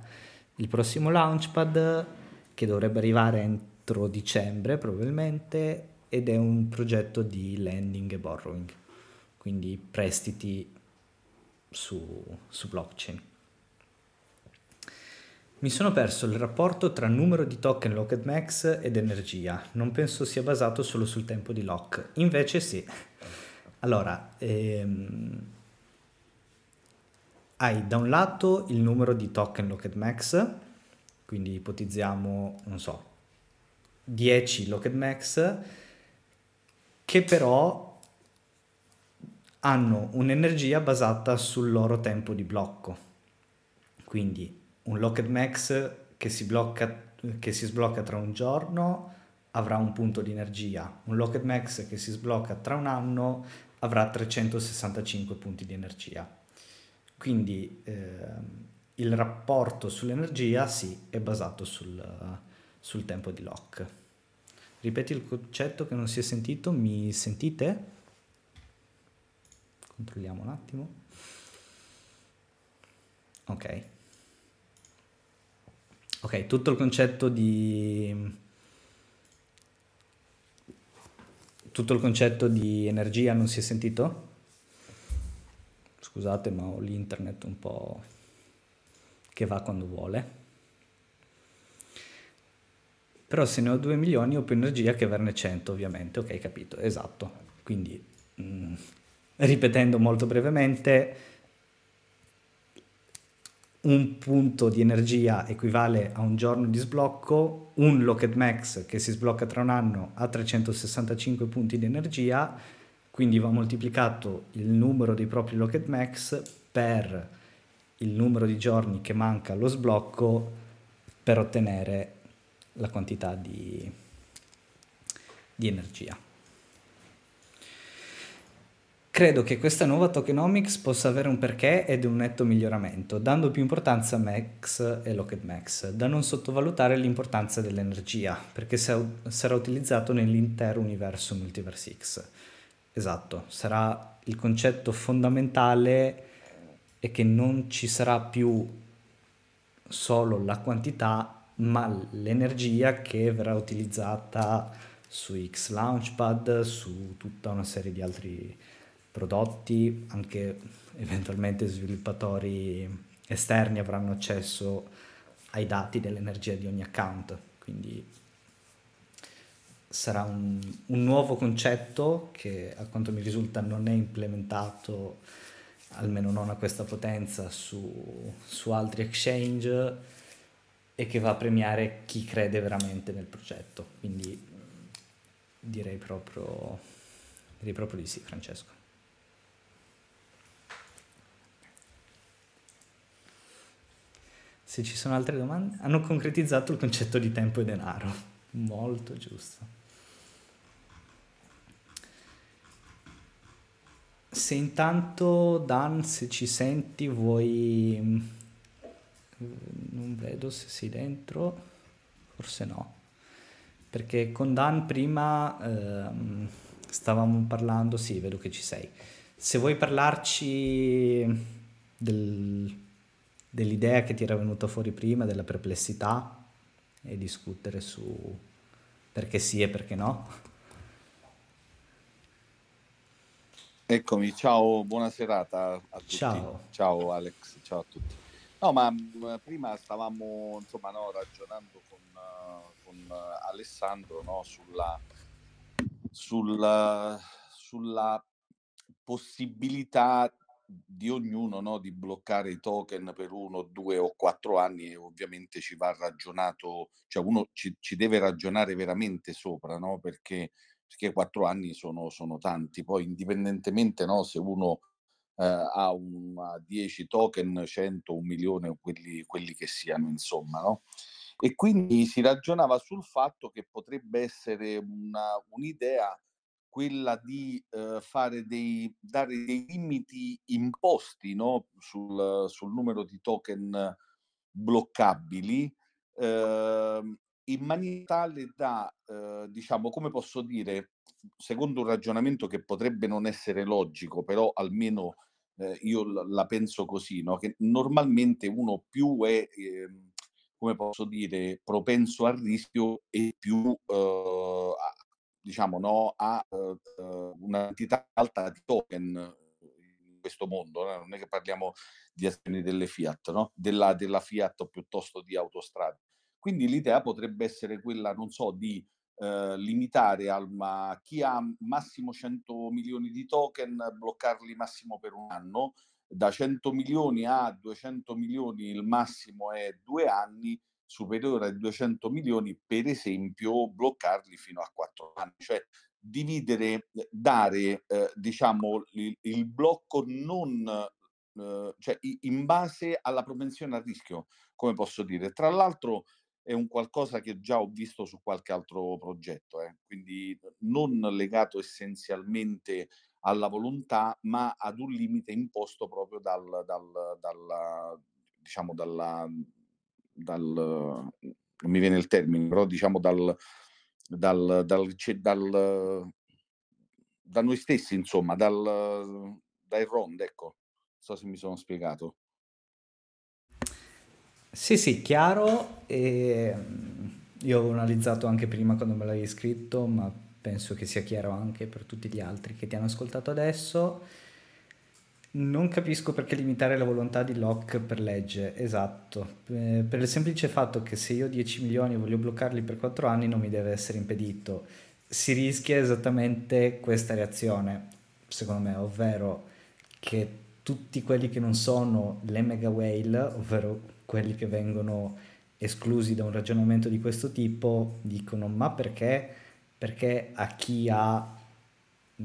il prossimo launchpad che dovrebbe arrivare entro dicembre probabilmente ed è un progetto di lending e borrowing, quindi prestiti su, su blockchain. Mi sono perso il rapporto tra numero di token Locked Max ed energia. Non penso sia basato solo sul tempo di lock. Invece sì. Allora, ehm, hai da un lato il numero di token Locked Max, quindi ipotizziamo, non so, 10 Locked Max, che però hanno un'energia basata sul loro tempo di blocco. Quindi un Locked Max che si, blocca, che si sblocca tra un giorno avrà un punto di energia, un Locked Max che si sblocca tra un anno avrà 365 punti di energia. Quindi eh, il rapporto sull'energia sì è basato sul, sul tempo di lock. Ripeti il concetto che non si è sentito, mi sentite? Controlliamo un attimo. Ok. Ok, tutto il concetto di... Tutto il concetto di energia non si è sentito? Scusate, ma ho l'internet un po' che va quando vuole. Però se ne ho 2 milioni ho più energia che averne 100, ovviamente. Ok, capito, esatto. Quindi, mh, mm, ripetendo molto brevemente, un punto di energia equivale a un giorno di sblocco, un Locked Max che si sblocca tra un anno ha 365 punti di energia, quindi va moltiplicato il numero dei propri Locked Max per il numero di giorni che manca allo sblocco per ottenere la quantità di, di energia. Credo che questa nuova tokenomics possa avere un perché ed un netto miglioramento, dando più importanza a Max e Locket Max, da non sottovalutare l'importanza dell'energia, perché sarà utilizzato nell'intero universo Multiverse X. Esatto, sarà il concetto fondamentale e che non ci sarà più solo la quantità, ma l'energia che verrà utilizzata su X Launchpad, su tutta una serie di altri prodotti, anche eventualmente sviluppatori esterni avranno accesso ai dati dell'energia di ogni account, quindi sarà un, un nuovo concetto che a quanto mi risulta non è implementato, almeno non a questa potenza, su, su altri exchange e che va a premiare chi crede veramente nel progetto. Quindi direi proprio, direi proprio di sì, Francesco. Se ci sono altre domande, hanno concretizzato il concetto di tempo e denaro. Molto giusto. Se intanto Dan, se ci senti, vuoi... Non vedo se sei dentro, forse no. Perché con Dan prima ehm, stavamo parlando, sì, vedo che ci sei. Se vuoi parlarci del, dell'idea che ti era venuta fuori prima, della perplessità e discutere su perché sì e perché no. Eccomi, ciao, buona serata a tutti. Ciao. Ciao Alex, ciao a tutti. No, ma prima stavamo insomma no, ragionando con, uh, con uh, Alessandro no, sulla, sulla, sulla possibilità di ognuno no, di bloccare i token per uno, due o quattro anni e ovviamente ci va ragionato, cioè uno ci, ci deve ragionare veramente sopra, no? perché, perché quattro anni sono, sono tanti, poi indipendentemente no, se uno eh, ha un, 10 token, 100, un milione, quelli, quelli che siano, insomma, no? E quindi si ragionava sul fatto che potrebbe essere una, un'idea quella di eh, fare dei, dare dei limiti imposti no? sul, sul, numero di token bloccabili eh, in maniera tale da, eh, diciamo, come posso dire, secondo un ragionamento che potrebbe non essere logico, però almeno eh, io la penso così, no? che normalmente uno più è, ehm, come posso dire, propenso al rischio e più eh, diciamo, no, a uh, un'entità alta di token in questo mondo, no? non è che parliamo di azioni delle Fiat, no? della, della Fiat piuttosto di autostrade. Quindi l'idea potrebbe essere quella, non so, di eh, limitare al, ma chi ha massimo 100 milioni di token, bloccarli massimo per un anno, da 100 milioni a 200 milioni il massimo è due anni, superiore ai 200 milioni, per esempio, bloccarli fino a 4 anni, cioè dividere, dare eh, diciamo il, il, blocco non eh, cioè in base alla propensione al rischio, come posso dire. Tra l'altro è un qualcosa che già ho visto su qualche altro progetto, eh, quindi non legato essenzialmente alla volontà, ma ad un limite imposto proprio dal, dal, dalla, diciamo dalla, dal, non mi viene il termine, però diciamo dal, dal, dal, dal da noi stessi, insomma, dal, dai ROND, ecco. Non so se mi sono spiegato. Sì, sì, chiaro. E io ho analizzato anche prima quando me l'avevi scritto, ma penso che sia chiaro anche per tutti gli altri che ti hanno ascoltato adesso. Non capisco perché limitare la volontà di Locke per legge, esatto, eh, per il semplice fatto che se io ho 10 milioni e voglio bloccarli per 4 anni non mi deve essere impedito. Si rischia esattamente questa reazione, secondo me, ovvero che tutti quelli che non sono le mega whale, ovvero quelli che vengono esclusi da un ragionamento di questo tipo, dicono ma perché? Perché a chi ha... Mh,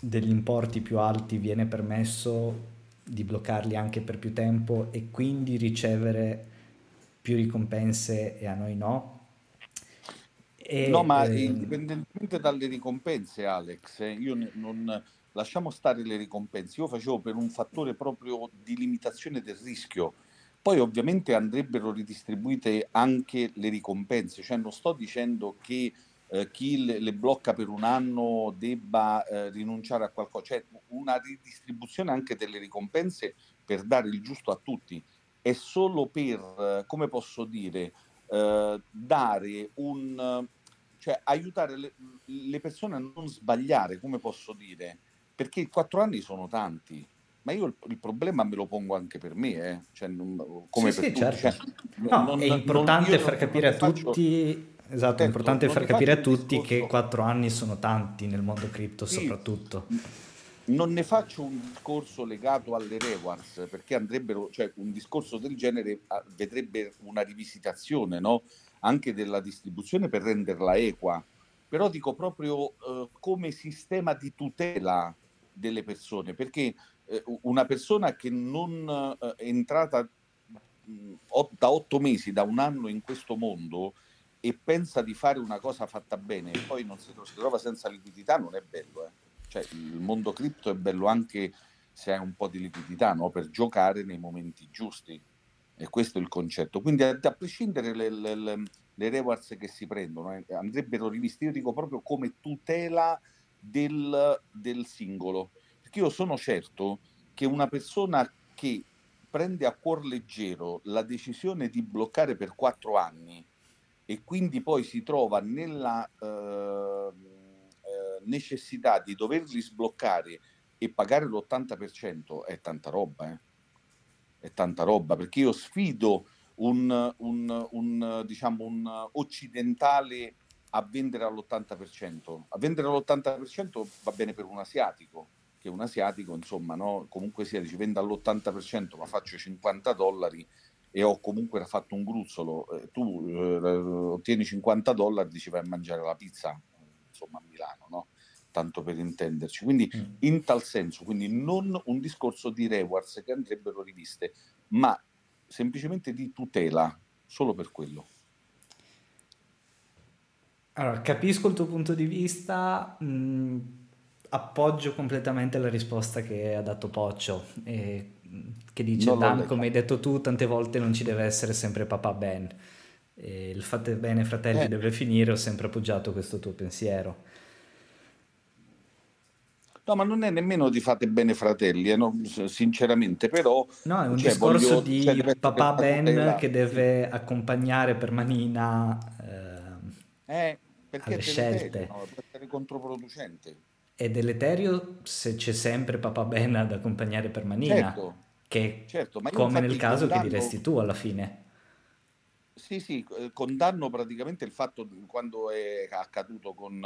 degli importi più alti viene permesso di bloccarli anche per più tempo e quindi ricevere più ricompense e a noi no? E, no, ma eh, indipendentemente dalle ricompense, Alex, eh, io non, lasciamo stare le ricompense. Io facevo per un fattore proprio di limitazione del rischio. Poi ovviamente andrebbero ridistribuite anche le ricompense, cioè non sto dicendo che eh, chi le, le, blocca per un anno debba eh, rinunciare a qualcosa, cioè una ridistribuzione anche delle ricompense per dare il giusto a tutti, è solo per, eh, come posso dire, eh, dare un, cioè aiutare le, le, persone a non sbagliare, come posso dire, perché i quattro anni sono tanti. Ma io il, il problema me lo pongo anche per me, eh. cioè, non, come sì, per sì, tutti. Certo. Cioè, no, non, è importante non, far capire a tutti Esatto, è importante far capire a tutti che quattro anni sono tanti nel mondo cripto sì, soprattutto. Non ne faccio un discorso legato alle rewards, perché andrebbero, cioè un discorso del genere ah, vedrebbe una rivisitazione no? anche della distribuzione per renderla equa. Però dico proprio eh, come sistema di tutela delle persone, perché eh, una persona che non eh, è entrata mh, da otto mesi, da un anno in questo mondo, e pensa di fare una cosa fatta bene e poi non si, trova senza liquidità, non è bello. Eh. Cioè, il mondo cripto è bello anche se hai un po' di liquidità no? per giocare nei momenti giusti. E questo è il concetto. Quindi, a, a prescindere le, le, le, le, rewards che si prendono, eh, andrebbero rivisti, io dico proprio come tutela del, del singolo. Perché io sono certo che una persona che prende a cuor leggero la decisione di bloccare per quattro anni e quindi poi si trova nella eh, eh, necessità di doverli sbloccare e pagare l'80% è tanta roba, eh? è tanta roba, perché io sfido un, un, un, diciamo, un occidentale a vendere all'80%. A vendere all'80% va bene per un asiatico, che un asiatico, insomma, no? comunque sia, ci vende all'80%, ma faccio 50 dollari e ho comunque fatto un gruzzolo, eh, tu eh, ottieni 50 dollari, dici vai a mangiare la pizza, insomma a Milano, no? Tanto per intenderci. Quindi mm. in tal senso, quindi non un discorso di rewards che andrebbero riviste, ma semplicemente di tutela, solo per quello. Allora, capisco il tuo punto di vista, mh, mm, appoggio completamente la risposta che ha dato Poccio. E che dice Dan, come hai detto tu, tante volte non ci deve essere sempre papà Ben. E il fate bene fratelli eh. deve finire, ho sempre appoggiato questo tuo pensiero. No, ma non è nemmeno di fate bene fratelli, eh, no, sinceramente, però... No, è un cioè, discorso voglio, di cioè, papà Ben tutela. che deve accompagnare per manina eh, eh, perché alle scelte. No, può essere controproducente. È deleterio se c'è sempre papà Ben ad accompagnare per manina, certo, che certo, come nel caso condanno... che diresti tu alla fine. Sì, sì, condanno praticamente il fatto quando è accaduto con,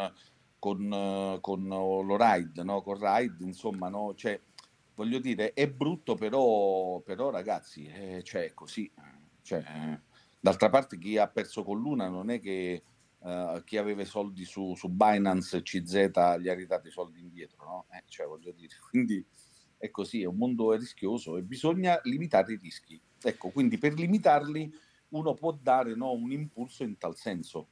con, con l'Oride, no? con Ride, insomma, no? cioè, voglio dire, è brutto, però, però ragazzi, eh, cioè, è così. Cioè, d'altra parte chi ha perso con Luna non è che uh, chi aveva i soldi su, su, Binance CZ gli ha ridato i soldi indietro, no? Eh, cioè, voglio dire, quindi è così, è un mondo rischioso e bisogna limitare i rischi. Ecco, quindi per limitarli uno può dare no, un impulso in tal senso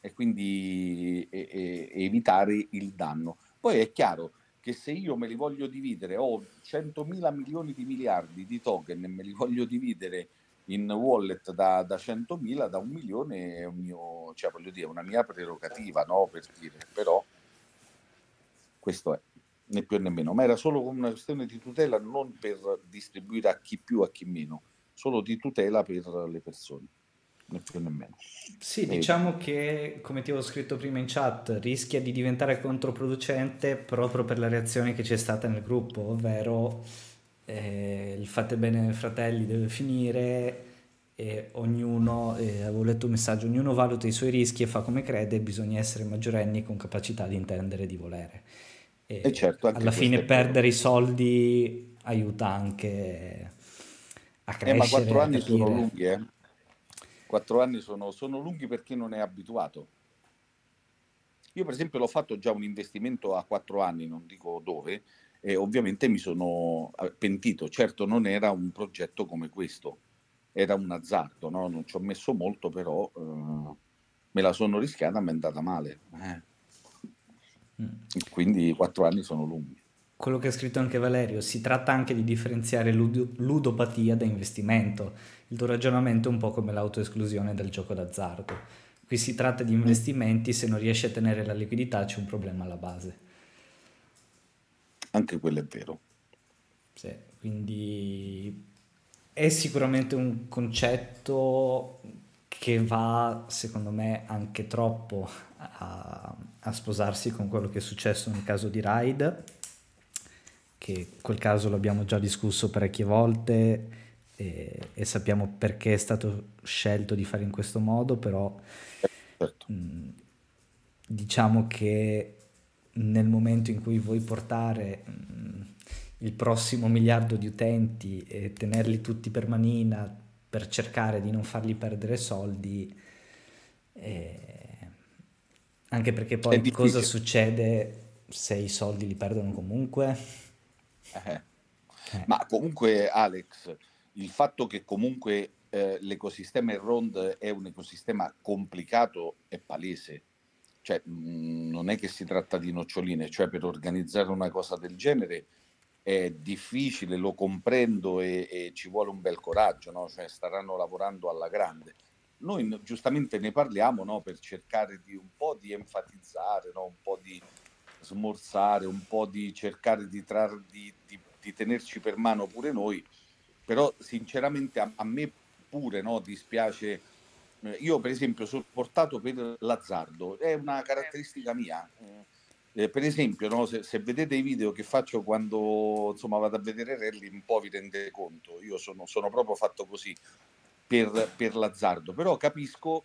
e quindi e, e, evitare il danno. Poi è chiaro che se io me li voglio dividere, ho 100 mila milioni di miliardi di token e me li voglio dividere in wallet da, da 100.000, da un milione è un mio, cioè voglio dire, una mia prerogativa, no? Per dire, però questo è, né più né meno, ma era solo una questione di tutela non per distribuire a chi più, a chi meno, solo di tutela per le persone. Né più né meno. Sì, e... diciamo che, come ti avevo scritto prima in chat, rischia di diventare controproducente proprio per la reazione che c'è stata nel gruppo, ovvero eh, il fate bene fratelli deve finire e ognuno, eh, avevo letto un messaggio, ognuno valuta i suoi rischi e fa come crede, bisogna essere maggiorenni con capacità di intendere e di volere. E, e certo, alla fine perdere i soldi aiuta anche a crescere. Eh, ma quattro anni sono lunghi, eh? Quattro anni sono, sono lunghi perché non è abituato. Io per esempio l'ho fatto già un investimento a quattro anni, non dico dove, e ovviamente mi sono pentito. Certo non era un progetto come questo, era un azzardo, no? non ci ho messo molto, però eh, me la sono rischiata, mi è andata male. Eh. Mm. Quindi quattro anni sono lunghi. Quello che ha scritto anche Valerio, si tratta anche di differenziare lud- ludopatia da investimento. Il tuo ragionamento è un po' come l'autoesclusione del gioco d'azzardo. Qui si tratta di investimenti, se non riesci a tenere la liquidità c'è un problema alla base. Anche quello è vero. Sì, quindi è sicuramente un concetto che va, secondo me, anche troppo a, a sposarsi con quello che è successo nel caso di Ride, che quel caso l'abbiamo già discusso parecchie volte e, e sappiamo perché è stato scelto di fare in questo modo, però certo. mh, diciamo che nel momento in cui vuoi portare mh, il prossimo miliardo di utenti e tenerli tutti per manina per cercare di non fargli perdere soldi, eh, anche perché poi cosa succede se i soldi li perdono comunque? Eh. Eh. Ma comunque Alex, il fatto che comunque eh, l'ecosistema Enrond è un ecosistema complicato è palese. Cioè, mh, mm, non è che si tratta di noccioline, cioè per organizzare una cosa del genere è difficile, lo comprendo e, e ci vuole un bel coraggio, no? cioè, staranno lavorando alla grande. Noi giustamente ne parliamo no? per cercare di un po' di enfatizzare, no? un po' di smorzare, un po' di cercare di, trar- di, di, di tenerci per mano pure noi, però sinceramente a, a me pure dispiace. Eh, io per esempio sono portato per l'azzardo, è una caratteristica mia. Eh, eh, per esempio, no, se, se, vedete i video che faccio quando insomma, vado a vedere rally, un po' vi rendete conto. Io sono, sono proprio fatto così per, per, l'azzardo, però capisco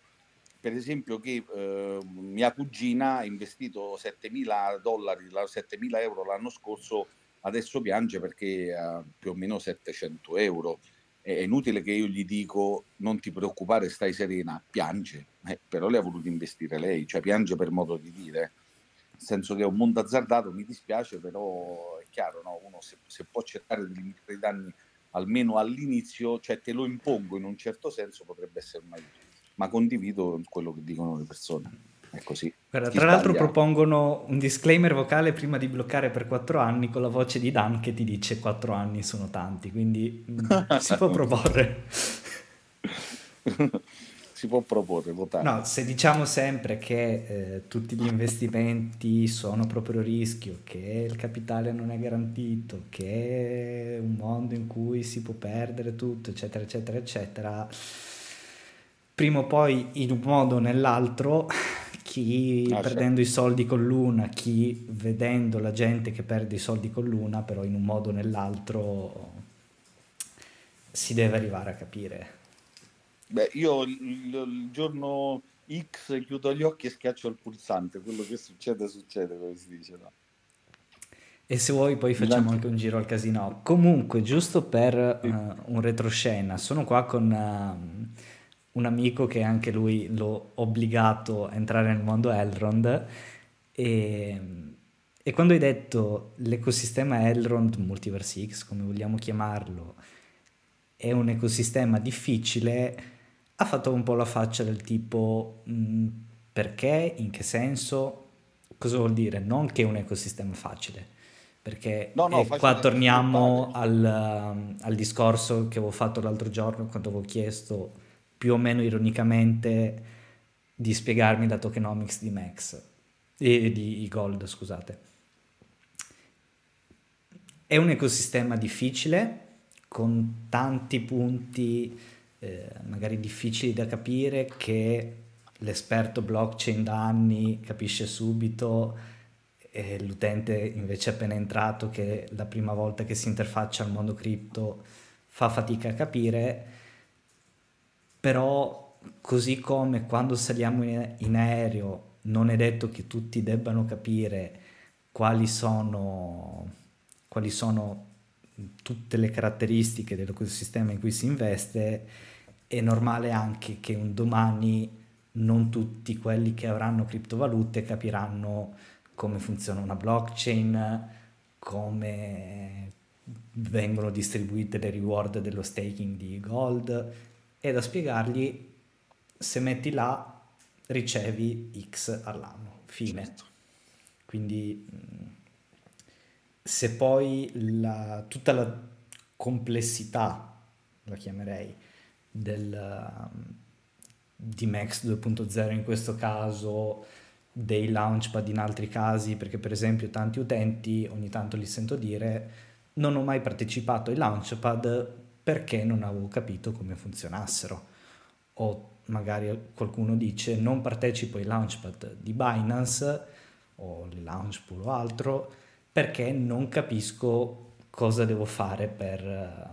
per esempio che eh, mia cugina ha investito 7.000 dollari, 7.000 euro l'anno scorso, adesso piange perché ha più o meno 700 euro. È inutile che io gli dico non ti preoccupare, stai serena, piange, eh, però le ha voluto investire lei, cioè piange per modo di dire senso che è un mondo azzardato, mi dispiace, però è chiaro, no? uno se, se, può cercare di limitare i danni almeno all'inizio, cioè te lo impongo in un certo senso, potrebbe essere un aiuto, ma condivido quello che dicono le persone. È così. Guarda, tra l'altro propongono un disclaimer vocale prima di bloccare per 4 anni con la voce di Dan che ti dice 4 anni sono tanti, quindi mm, si può proporre. si può proporre, votare. No, se diciamo sempre che eh, tutti gli investimenti sono proprio rischio, che il capitale non è garantito, che è un mondo in cui si può perdere tutto, eccetera, eccetera, eccetera, prima o poi in un modo o nell'altro, chi ah, perdendo certo. i soldi con l'una, chi vedendo la gente che perde i soldi con l'una, però in un modo o nell'altro si deve arrivare a capire Beh, io il, giorno X chiudo gli occhi e schiaccio il pulsante, quello che succede succede, come si dice, no? E se vuoi poi facciamo anche un giro al casino. Comunque, giusto per uh, un retroscena, sono qua con uh, un amico che anche lui l'ho obbligato a entrare nel mondo Elrond e, e quando hai detto l'ecosistema Elrond, Multiverse X, come vogliamo chiamarlo, è un ecosistema difficile, ha fatto un po' la faccia del tipo mh, mm, perché, in che senso, cosa vuol dire? Non che è un ecosistema facile, perché no, no, qua torniamo al, um, al, discorso che avevo fatto l'altro giorno quando avevo chiesto più o meno ironicamente di spiegarmi la tokenomics di Max e di Gold, scusate. È un ecosistema difficile con tanti punti eh, magari difficili da capire che l'esperto blockchain da anni capisce subito e l'utente invece appena entrato che la prima volta che si interfaccia al mondo cripto fa fatica a capire però così come quando saliamo in, aereo non è detto che tutti debbano capire quali sono, quali sono tutte le caratteristiche dell'ecosistema in cui si investe è normale anche che un domani non tutti quelli che avranno criptovalute capiranno come funziona una blockchain, come vengono distribuite le reward dello staking di gold e da spiegargli se metti là ricevi X all'anno, fine. Certo. Quindi se poi la, tutta la complessità, la chiamerei, del, di Max 2.0 in questo caso, dei launchpad in altri casi, perché per esempio tanti utenti ogni tanto li sento dire non ho mai partecipato ai launchpad perché non avevo capito come funzionassero. O magari qualcuno dice non partecipo ai launchpad di Binance o le Launchpool o altro perché non capisco cosa devo fare per,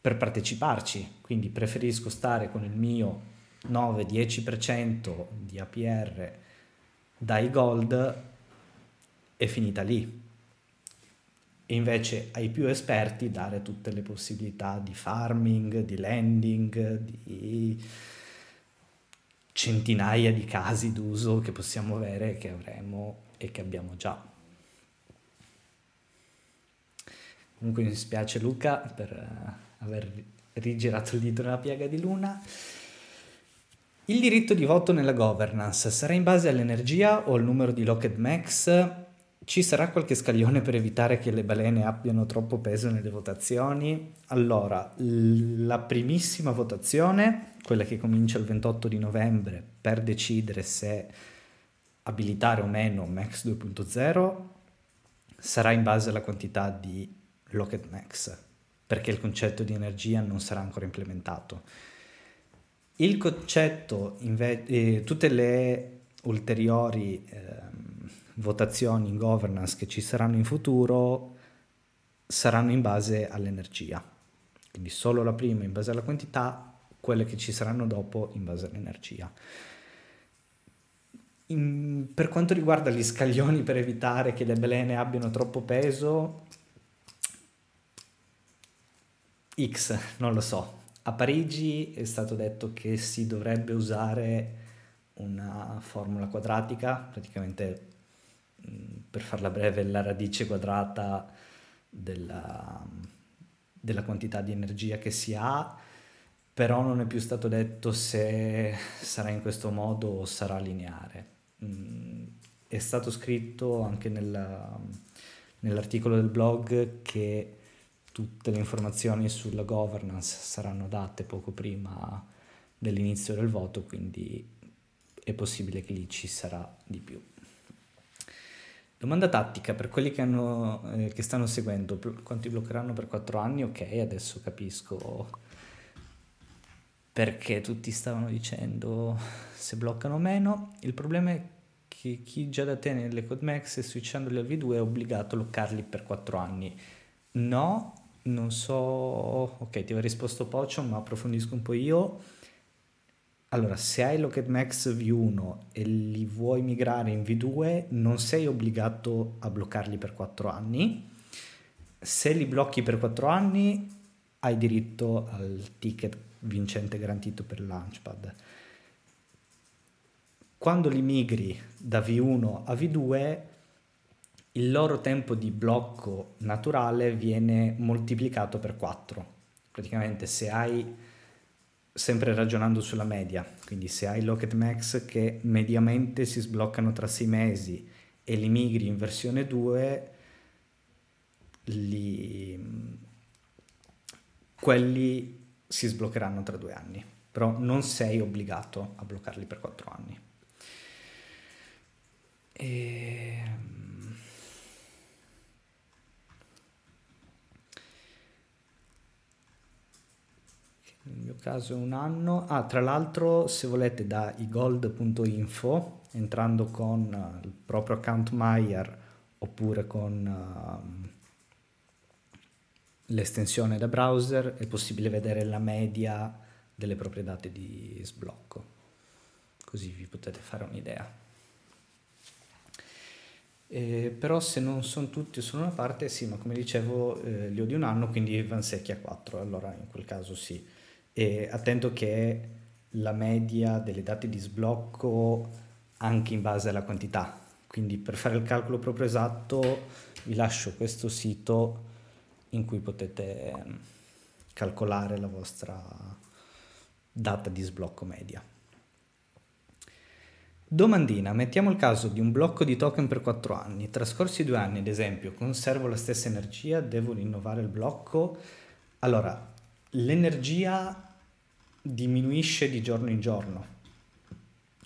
per parteciparci. Quindi preferisco stare con il mio 9-10% di APR dai gold è finita lì. E invece ai più esperti dare tutte le possibilità di farming, di lending, di centinaia di casi d'uso che possiamo avere, che avremo e che abbiamo già. Comunque mi dispiace Luca per uh, aver rigirato il dito nella piega di Luna. Il diritto di voto nella governance sarà in base all'energia o al numero di locked max? Ci sarà qualche scaglione per evitare che le balene abbiano troppo peso nelle votazioni? Allora, la primissima votazione, quella che comincia il 28 di novembre per decidere se abilitare o meno Max 2.0, sarà in base alla quantità di locked max, perché il concetto di energia non sarà ancora implementato il concetto, inve- eh, tutte le ulteriori eh, votazioni in governance che ci saranno in futuro saranno in base all'energia. Quindi solo la prima in base alla quantità, quelle che ci saranno dopo in base all'energia. In, per quanto riguarda gli scaglioni per evitare che le balene abbiano troppo peso, X, non lo so, a Parigi è stato detto che si dovrebbe usare una formula quadratica, praticamente per farla breve la radice quadrata della, della quantità di energia che si ha, però non è più stato detto se sarà in questo modo o sarà lineare. È stato scritto anche nella, nell'articolo del blog che tutte le informazioni sulla governance saranno date poco prima dell'inizio del voto, quindi è possibile che lì ci sarà di più. Domanda tattica per quelli che, hanno, eh, che stanno seguendo, quanti bloccheranno per 4 anni? Ok, adesso capisco perché tutti stavano dicendo se bloccano meno. Il problema è che chi già da te nelle CodeMax e switchandoli al V2 è obbligato a bloccarli per 4 anni. No, non so, ok, ti ho risposto Pocio, ma approfondisco un po' io. Allora, se hai Locket Max V1 e li vuoi migrare in V2, non sei obbligato a bloccarli per 4 anni. Se li blocchi per 4 anni, hai diritto al ticket vincente garantito per Launchpad. Quando li migri da V1 a V2, il loro tempo di blocco naturale viene moltiplicato per 4. Praticamente se hai, sempre ragionando sulla media, quindi se hai Locket Max che mediamente si sbloccano tra 6 mesi e li migri in versione 2, li, quelli si sbloccheranno tra due anni, però non sei obbligato a bloccarli per 4 anni. E nel mio caso è un anno. Ah, tra l'altro, se volete da igold.info, entrando con uh, il proprio account Maier oppure con uh, l'estensione da browser, è possibile vedere la media delle proprie date di sblocco. Così vi potete fare un'idea. Eh, però se non sono tutti o solo una parte, sì, ma come dicevo eh, li ho di un anno, quindi van secchi a 4, allora in quel caso sì e attento che la media delle date di sblocco anche in base alla quantità. Quindi per fare il calcolo proprio esatto vi lascio questo sito in cui potete ehm, calcolare la vostra data di sblocco media. Domandina, mettiamo il caso di un blocco di token per 4 anni. Trascorsi due anni, ad esempio, conservo la stessa energia, devo rinnovare il blocco. Allora, l'energia diminuisce di giorno in giorno.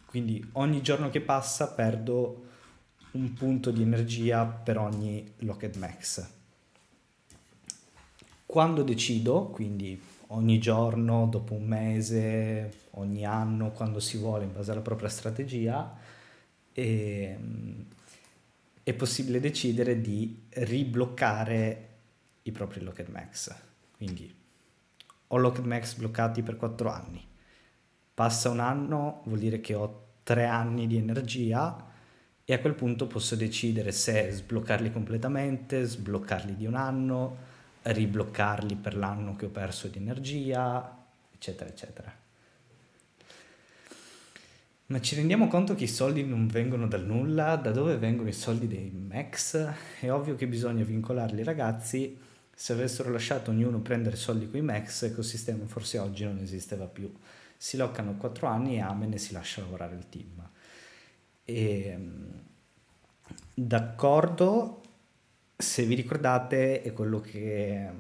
Quindi ogni giorno che passa perdo un punto di energia per ogni Locked Max. Quando decido, quindi ogni giorno, dopo un mese, ogni anno, quando si vuole, in base alla propria strategia, e, ehm, è possibile decidere di ribloccare i propri Locked Max. Quindi ho Locked Max bloccati per 4 anni. Passa un anno, vuol dire che ho 3 anni di energia e a quel punto posso decidere se sbloccarli completamente, sbloccarli di un anno, ribloccarli per l'anno che ho perso di energia, eccetera, eccetera. Ma ci rendiamo conto che i soldi non vengono dal nulla? Da dove vengono i soldi dei Max? È ovvio che bisogna vincolarli ragazzi. Se avessero lasciato ognuno prendere soldi con i Max, l'ecosistema forse oggi non esisteva più. Si loccano 4 anni e amen e si lascia lavorare il team. E, ehm, d'accordo, se vi ricordate è quello che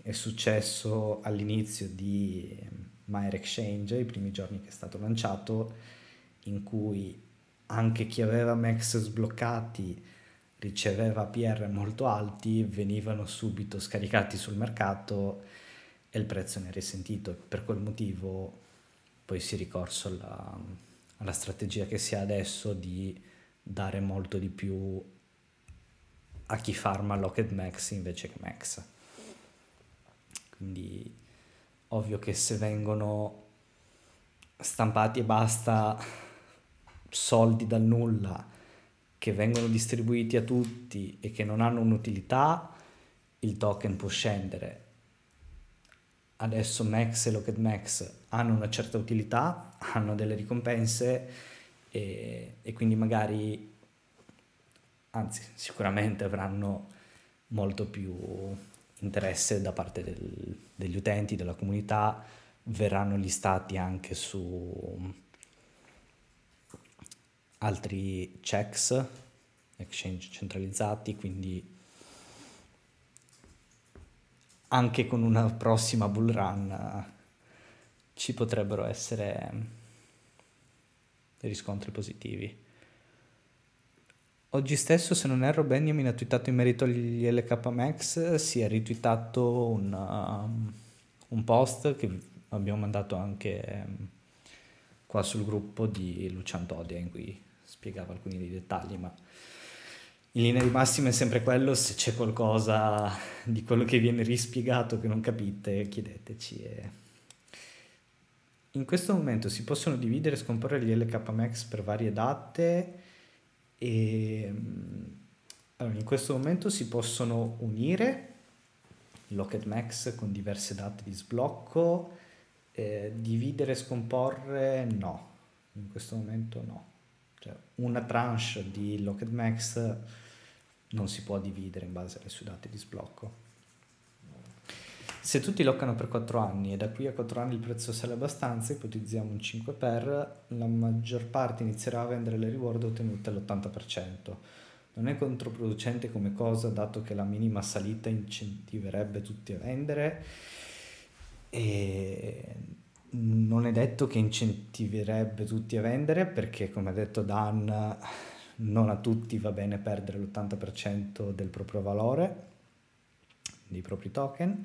è successo all'inizio di Myer Exchange, i primi giorni che è stato lanciato, in cui anche chi aveva max sbloccati riceveva PR molto alti, venivano subito scaricati sul mercato e il prezzo ne è risentito. Per quel motivo poi si è ricorso alla, alla strategia che si ha adesso di dare molto di più a chi farma Locked Max invece che Max. Quindi ovvio che se vengono stampati e basta soldi dal nulla che vengono distribuiti a tutti e che non hanno un'utilità, il token può scendere. Adesso Max e Locked Max hanno una certa utilità, hanno delle ricompense e, e quindi magari, anzi sicuramente avranno molto più interesse da parte del, degli utenti, della comunità, verranno listati anche su altri checks, exchange centralizzati, quindi anche con una prossima bull run ci potrebbero essere riscontri positivi. Oggi stesso, se non erro, Benjamin ha twittato in merito agli LK Max, si è ritwittato un, um, un post che abbiamo mandato anche um, qua sul gruppo di Lucian Todia in cui spiegava alcuni dei dettagli, ma in linea di massima è sempre quello, se c'è qualcosa di quello che viene rispiegato che non capite, chiedeteci e in questo momento si possono dividere e scomporre gli LK Max per varie date e allora, in questo momento si possono unire Locked Max con diverse date di sblocco, eh, dividere e scomporre no, in questo momento no. Cioè, una tranche di Locked Max non si può dividere in base alle sue date di sblocco. Se tutti loccano per 4 anni e da qui a 4 anni il prezzo sale abbastanza, ipotizziamo un 5 per, la maggior parte inizierà a vendere le reward ottenute all'80%. Non è controproducente come cosa dato che la minima salita incentiverebbe tutti a vendere e non è detto che incentiverebbe tutti a vendere perché come ha detto Dan non a tutti va bene perdere l'80% del proprio valore dei propri token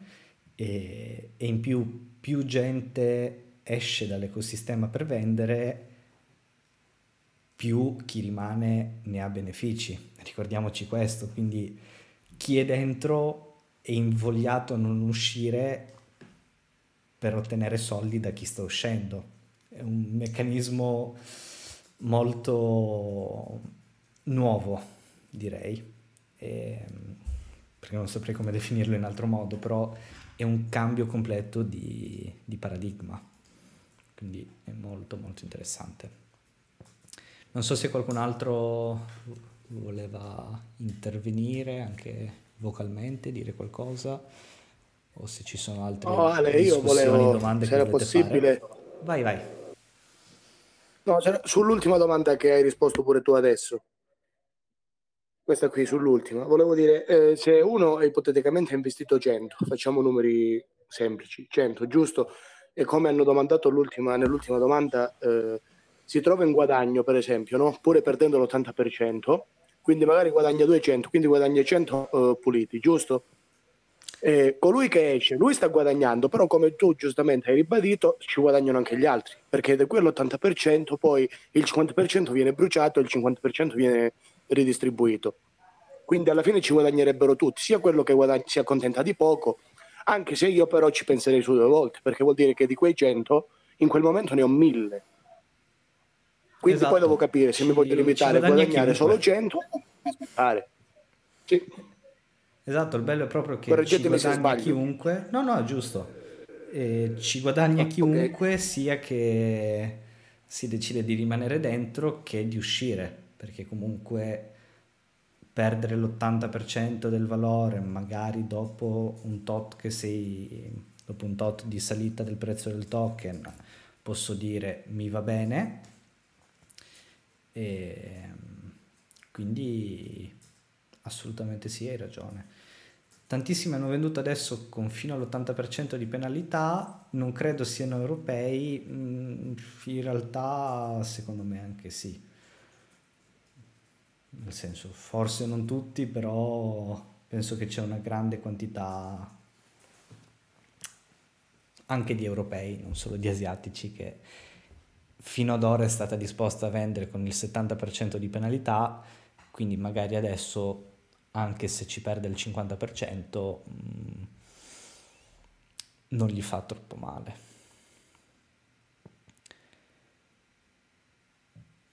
e, e in più più gente esce dall'ecosistema per vendere, più chi rimane ne ha benefici. Ricordiamoci questo, quindi chi è dentro è invogliato a non uscire per ottenere soldi da chi sta uscendo. È un meccanismo molto nuovo, direi, e, perché non saprei come definirlo in altro modo, però è un cambio completo di, di paradigma, quindi è molto molto interessante. Non so se qualcun altro voleva intervenire anche vocalmente, dire qualcosa o se ci sono altre oh, Ale, io volevo, domande se era possibile, fare. Vai, vai. No, sull'ultima domanda che hai risposto pure tu adesso. Questa qui sull'ultima. Volevo dire, eh, se uno ipoteticamente ha investito 100, facciamo numeri semplici, 100, giusto? E come hanno domandato nell'ultima domanda, eh, si trova in guadagno, per esempio, no? pure perdendo l'80%, quindi magari guadagna 200, quindi guadagna 100 eh, puliti, giusto? Eh, colui che esce, lui sta guadagnando, però come tu giustamente hai ribadito, ci guadagnano anche gli altri, perché da quell'80% poi il 50% viene bruciato e il 50% viene ridistribuito. Quindi alla fine ci guadagnerebbero tutti, sia quello che guadagna, si accontenta di poco, anche se io però ci penserei su due volte, perché vuol dire che di quei 100 in quel momento ne ho 1000. Quindi esatto. poi devo capire se mi voglio limitare a guadagnare solo 100 aspettare. Sì. Esatto, il bello è proprio che ci guadagna chiunque. No, no, giusto. E ci guadagna ah, chiunque okay. sia che si decide di rimanere dentro che di uscire, perché comunque perdere l'80% del valore, magari dopo un tot che sei dopo un tot di salita del prezzo del token, posso dire mi va bene. E quindi assolutamente sì, hai ragione. Tantissimi hanno venduto adesso con fino all'80% di penalità, non credo siano europei, mm, in realtà secondo me anche sì. Nel senso, forse non tutti, però penso che c'è una grande quantità anche di europei, non solo di asiatici, che fino ad ora è stata disposta a vendere con il 70% di penalità, quindi magari adesso anche se ci perde il 50%, mh, mm, non gli fa troppo male.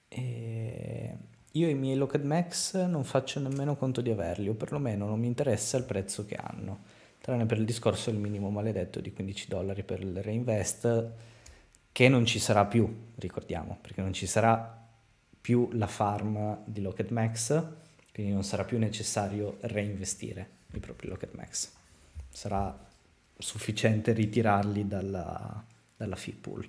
E io i miei Locked Max non faccio nemmeno conto di averli, o perlomeno non mi interessa il prezzo che hanno, tranne per il discorso del minimo maledetto di 15 dollari per il reinvest, che non ci sarà più, ricordiamo, perché non ci sarà più la farm di Locked Max quindi non sarà più necessario reinvestire i propri Locket Max, sarà sufficiente ritirarli dalla, dalla fee pool.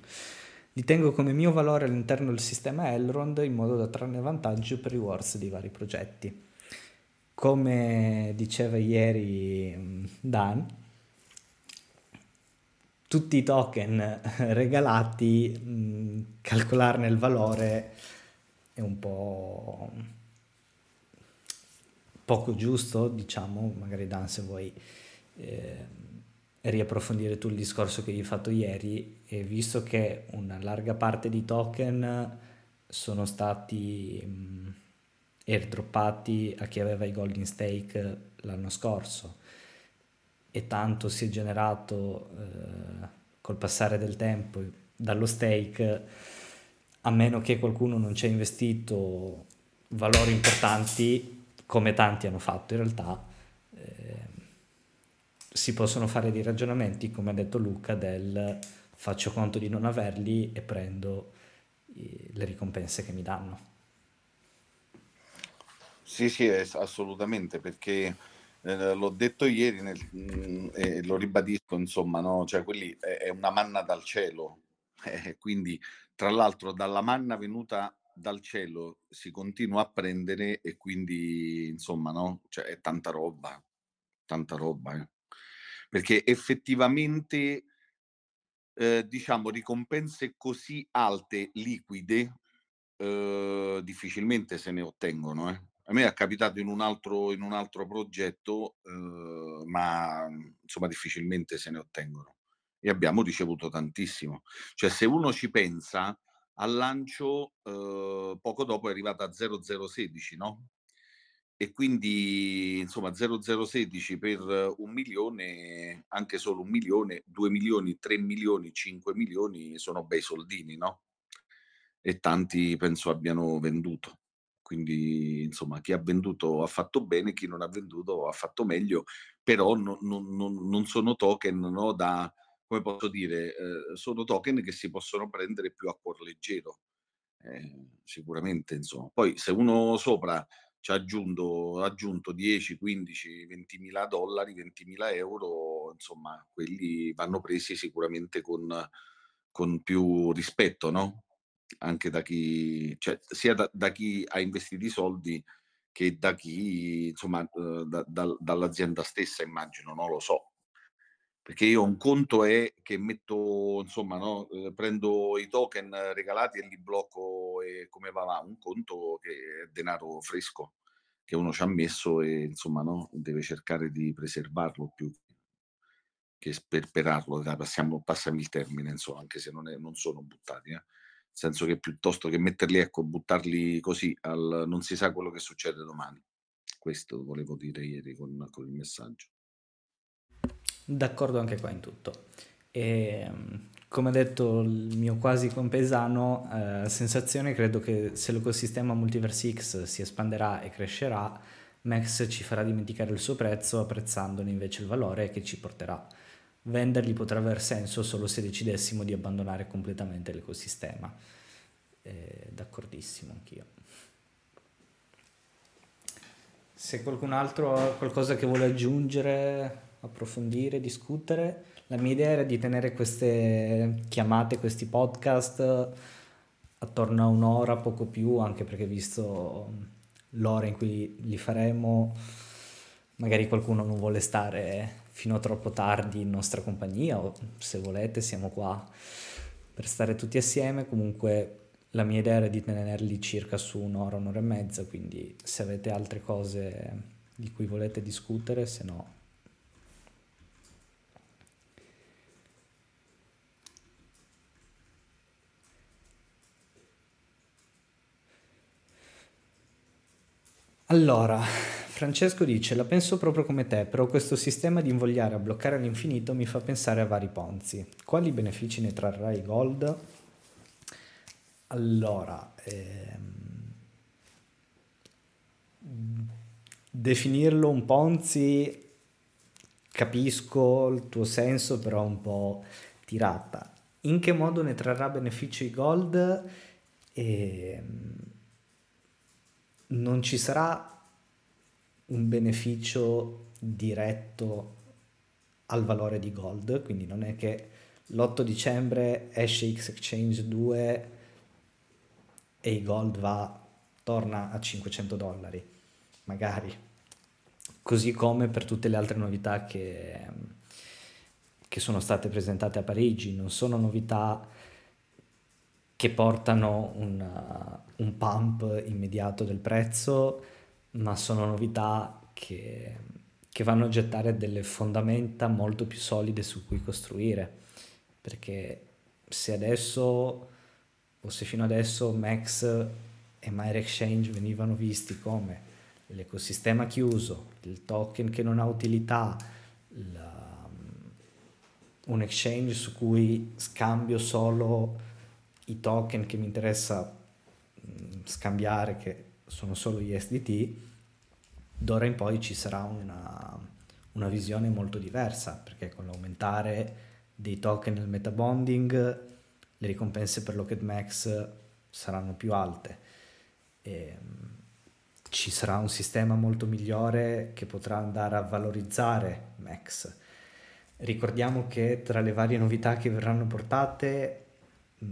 Li tengo come mio valore all'interno del sistema Elrond in modo da trarne vantaggio per i rewards dei vari progetti. Come diceva ieri mm, Dan, tutti i token regalati, mm, calcolarne il valore è un po' poco giusto, diciamo, magari Dan se vuoi eh, riapprofondire tu il discorso che hai fatto ieri, e visto che una larga parte di token sono stati mh, airdroppati a chi aveva i golden stake l'anno scorso e tanto si è generato eh, col passare del tempo dallo stake, a meno che qualcuno non ci ha investito valori importanti, come tanti hanno fatto in realtà, eh, si possono fare dei ragionamenti, come ha detto Luca, del faccio conto di non averli e prendo le ricompense che mi danno. Sì, sì, assolutamente, perché eh, l'ho detto ieri nel, mh, mm, e lo ribadisco, insomma, no? cioè, quelli è, è una manna dal cielo, eh, quindi tra l'altro dalla manna venuta dal cielo si continua a prendere e quindi insomma no, cioè è tanta roba, tanta roba, eh. perché effettivamente eh, diciamo ricompense così alte, liquide, eh, difficilmente se ne ottengono. Eh. A me è capitato in un altro, in un altro progetto, eh, ma insomma difficilmente se ne ottengono. E abbiamo ricevuto tantissimo. Cioè se uno ci pensa, al lancio eh, poco dopo è arrivata a 0016, no? E quindi insomma 0016 per un milione, anche solo un milione, due milioni, tre milioni, cinque milioni sono bei soldini, no? E tanti penso abbiano venduto. Quindi insomma chi ha venduto ha fatto bene, chi non ha venduto ha fatto meglio, però non, non, non sono token no, da, come posso dire, eh, sono token che si possono prendere più a cuor leggero, eh, sicuramente, insomma. Poi se uno sopra ci ha aggiunto, aggiunto 10, 15, 20 mila dollari, 20 mila euro, insomma, quelli vanno presi sicuramente con, con più rispetto, no? anche da chi, cioè, sia da, da chi ha investito i soldi che da chi, insomma, eh, da, da, dall'azienda stessa, immagino, non lo so. Perché io un conto è che metto, insomma, no, eh, prendo i token regalati e li blocco e come va, va. Un conto che è denaro fresco che uno ci ha messo e, insomma, no, deve cercare di preservarlo più che sperperarlo. Passiamo, passami il termine, insomma, anche se non, è, non sono buttati. Eh nel senso che piuttosto che metterli, ecco, buttarli così, al, non si sa quello che succede domani. Questo volevo dire ieri con, con il messaggio. D'accordo anche qua in tutto. E, come ha detto il mio quasi compesano, eh, sensazione credo che se l'ecosistema Multiverse X si espanderà e crescerà, Max ci farà dimenticare il suo prezzo apprezzandone invece il valore che ci porterà venderli potrà aver senso solo se decidessimo di abbandonare completamente l'ecosistema. Eh, d'accordissimo anch'io. Se qualcun altro ha qualcosa che vuole aggiungere, approfondire, discutere, la mia idea era di tenere queste chiamate, questi podcast attorno a un'ora, poco più, anche perché visto l'ora in cui li faremo, magari qualcuno non vuole stare fino a troppo tardi in nostra compagnia o se volete siamo qua per stare tutti assieme. Comunque la mia idea era di tenerli circa su un'ora, un'ora e mezza, quindi se avete altre cose di cui volete discutere, se no... Allora, Francesco dice, la penso proprio come te, però questo sistema di invogliare a bloccare all'infinito mi fa pensare a vari ponzi. Quali benefici ne trarrai Gold? Allora, ehm, definirlo un ponzi, capisco il tuo senso, però un po' tirata. In che modo ne trarrà beneficio i Gold? Ehm, non ci sarà un beneficio diretto al valore di gold, quindi non è che l'8 dicembre esce X Exchange 2 e il gold va, torna a 500 dollari, magari. Così come per tutte le altre novità che, che sono state presentate a Parigi, non sono novità che portano un, un pump immediato del prezzo, ma sono novità che, che vanno a gettare delle fondamenta molto più solide su cui costruire, perché se adesso o se fino adesso Max e Myre Exchange venivano visti come l'ecosistema chiuso, il token che non ha utilità, la, un exchange su cui scambio solo i token che mi interessa scambiare, che sono solo gli SDT, d'ora in poi ci sarà una, una visione molto diversa, perché con l'aumentare dei token nel metabonding le ricompense per Locket Max saranno più alte. E, ci sarà un sistema molto migliore che potrà andare a valorizzare Max. Ricordiamo che tra le varie novità che verranno portate mh,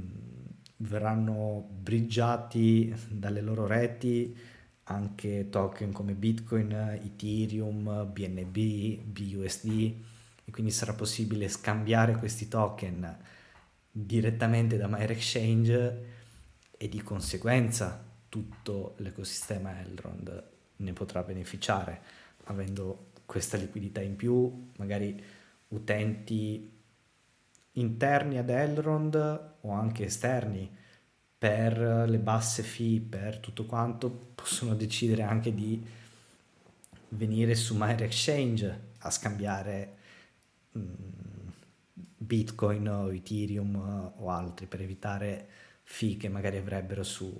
verranno bridgiati dalle loro reti anche token come Bitcoin, Ethereum, BNB, BUSD e quindi sarà possibile scambiare questi token direttamente da Myre Exchange e di conseguenza tutto l'ecosistema Elrond ne potrà beneficiare avendo questa liquidità in più, magari utenti interni ad Elrond o anche esterni per le basse fee, per tutto quanto, possono decidere anche di venire su Myre Exchange a scambiare mh, mm, Bitcoin o Ethereum o altri per evitare fee che magari avrebbero su,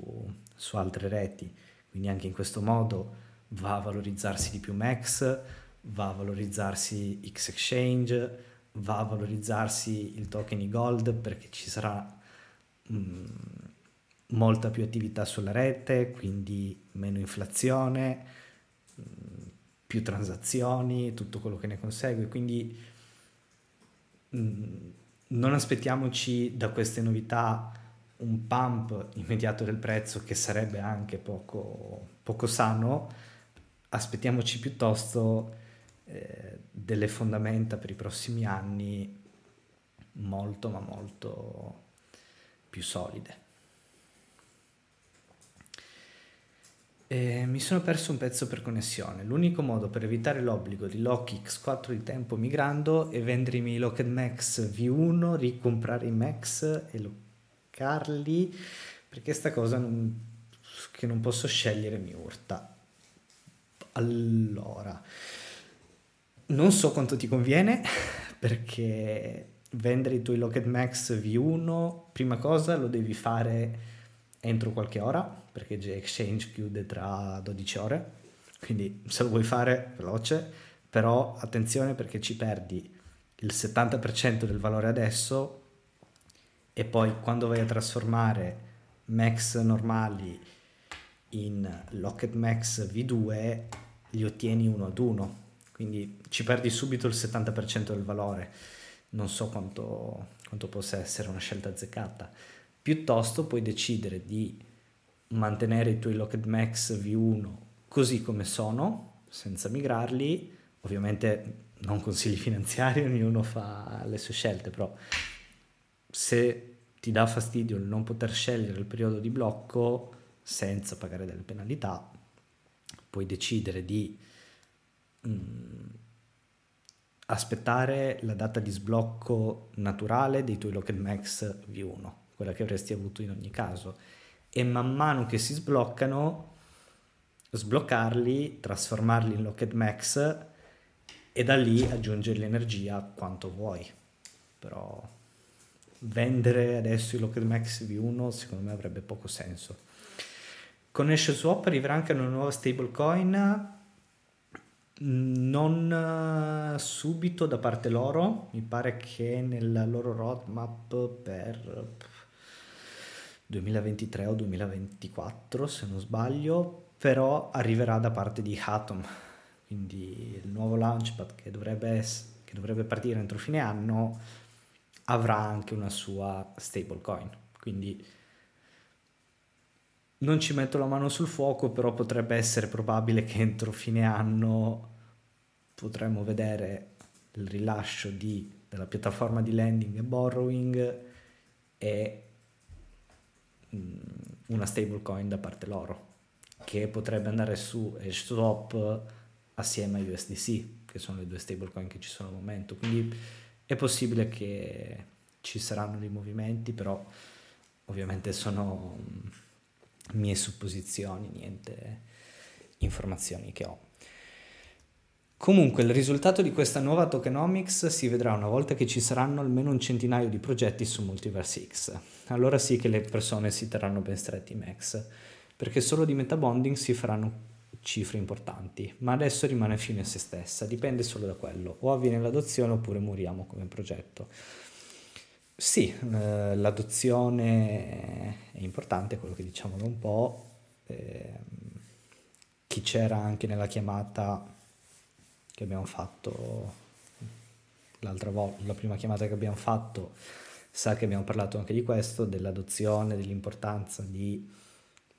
su altre reti. Quindi anche in questo modo va a valorizzarsi di più Max, va a valorizzarsi X Exchange, va a valorizzarsi il token i gold perché ci sarà mh, mm, molta più attività sulla rete, quindi meno inflazione, mh, mm, più transazioni, tutto quello che ne consegue. Quindi mh, mm, non aspettiamoci da queste novità un pump immediato del prezzo che sarebbe anche poco, poco sano, aspettiamoci piuttosto eh, delle fondamenta per i prossimi anni molto ma molto più solide. E mi sono perso un pezzo per connessione. L'unico modo per evitare l'obbligo di lock X4 di tempo migrando è vendere i miei Locked Max V1, ricomprare i Max e loccarli perché sta cosa non, che non posso scegliere mi urta. Allora, non so quanto ti conviene perché vendere i tuoi Locked Max V1, prima cosa lo devi fare entro qualche ora, perché Exchange chiude tra 12 ore, quindi se lo vuoi fare veloce, però attenzione perché ci perdi il 70% del valore adesso e poi quando vai a trasformare max normali in Locket Max V2 li ottieni uno ad uno, quindi ci perdi subito il 70% del valore. Non so quanto, quanto possa essere una scelta azzeccata piuttosto puoi decidere di mantenere i tuoi Locked Max V1 così come sono, senza migrarli, ovviamente non consigli finanziari, ognuno fa le sue scelte, però se ti dà fastidio il non poter scegliere il periodo di blocco senza pagare delle penalità, puoi decidere di mm, aspettare la data di sblocco naturale dei tuoi Locked Max V1 quella che avresti avuto in ogni caso. E man mano che si sbloccano, sbloccarli, trasformarli in Locked Max e da lì aggiungere l'energia quanto vuoi. Però vendere adesso i Locked Max V1 secondo me avrebbe poco senso. Con Swap arriverà anche una nuova stablecoin non subito da parte loro, mi pare che nella loro roadmap per 2023 o 2024 se non sbaglio, però arriverà da parte di Atom, quindi il nuovo launchpad che dovrebbe, che dovrebbe partire entro fine anno avrà anche una sua stablecoin, quindi non ci metto la mano sul fuoco, però potrebbe essere probabile che entro fine anno potremmo vedere il rilascio di, della piattaforma di lending e borrowing e Mm, una stablecoin da parte loro che potrebbe andare su HSwap assieme a USDC che sono le due stablecoin che ci sono al momento. Quindi è possibile che ci saranno dei movimenti però ovviamente sono mm, mie supposizioni niente informazioni che ho Comunque il risultato di questa nuova tokenomics si vedrà una volta che ci saranno almeno un centinaio di progetti su Multiverse X. Allora sì che le persone si terranno ben stretti max, perché solo di metabonding si faranno cifre importanti, ma adesso rimane fine a se stessa, dipende solo da quello, o avviene l'adozione oppure moriamo come progetto. Sì, eh, l'adozione è importante, quello che diciamo da un po', eh, chi c'era anche nella chiamata che abbiamo fatto l'altra volta, la prima chiamata che abbiamo fatto, sa che abbiamo parlato anche di questo, dell'adozione, dell'importanza di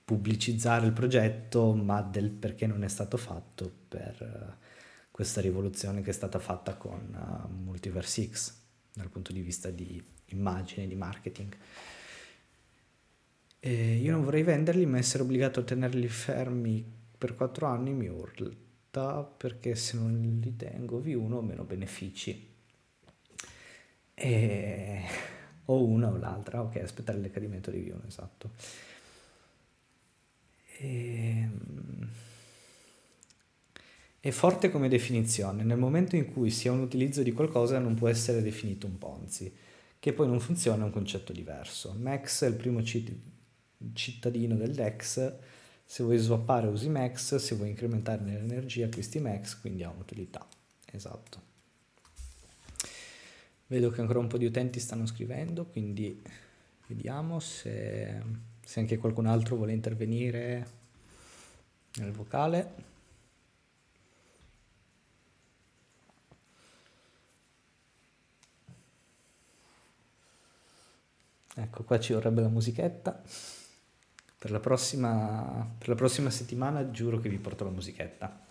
pubblicizzare il progetto, ma del perché non è stato fatto per uh, questa rivoluzione che è stata fatta con uh, Multiverse X dal punto di vista di immagine, di marketing. E io non vorrei venderli, ma essere obbligato a tenerli fermi per quattro anni mi urla perché se non li tengo V1 ho meno benefici. E... O una o l'altra, ok, aspettare il decadimento di V1, esatto. E... È forte come definizione, nel momento in cui si ha un utilizzo di qualcosa non può essere definito un Ponzi, che poi non funziona è un concetto diverso. Max è il primo cittadino del DEX se vuoi swappare usi max, se vuoi incrementare l'energia acquisti max, quindi ha un'utilità. Esatto. Vedo che ancora un po' di utenti stanno scrivendo, quindi vediamo se, se anche qualcun altro vuole intervenire nel vocale. Ecco, qua ci vorrebbe la musichetta. Per la prossima, per la prossima settimana giuro che vi porto la musichetta.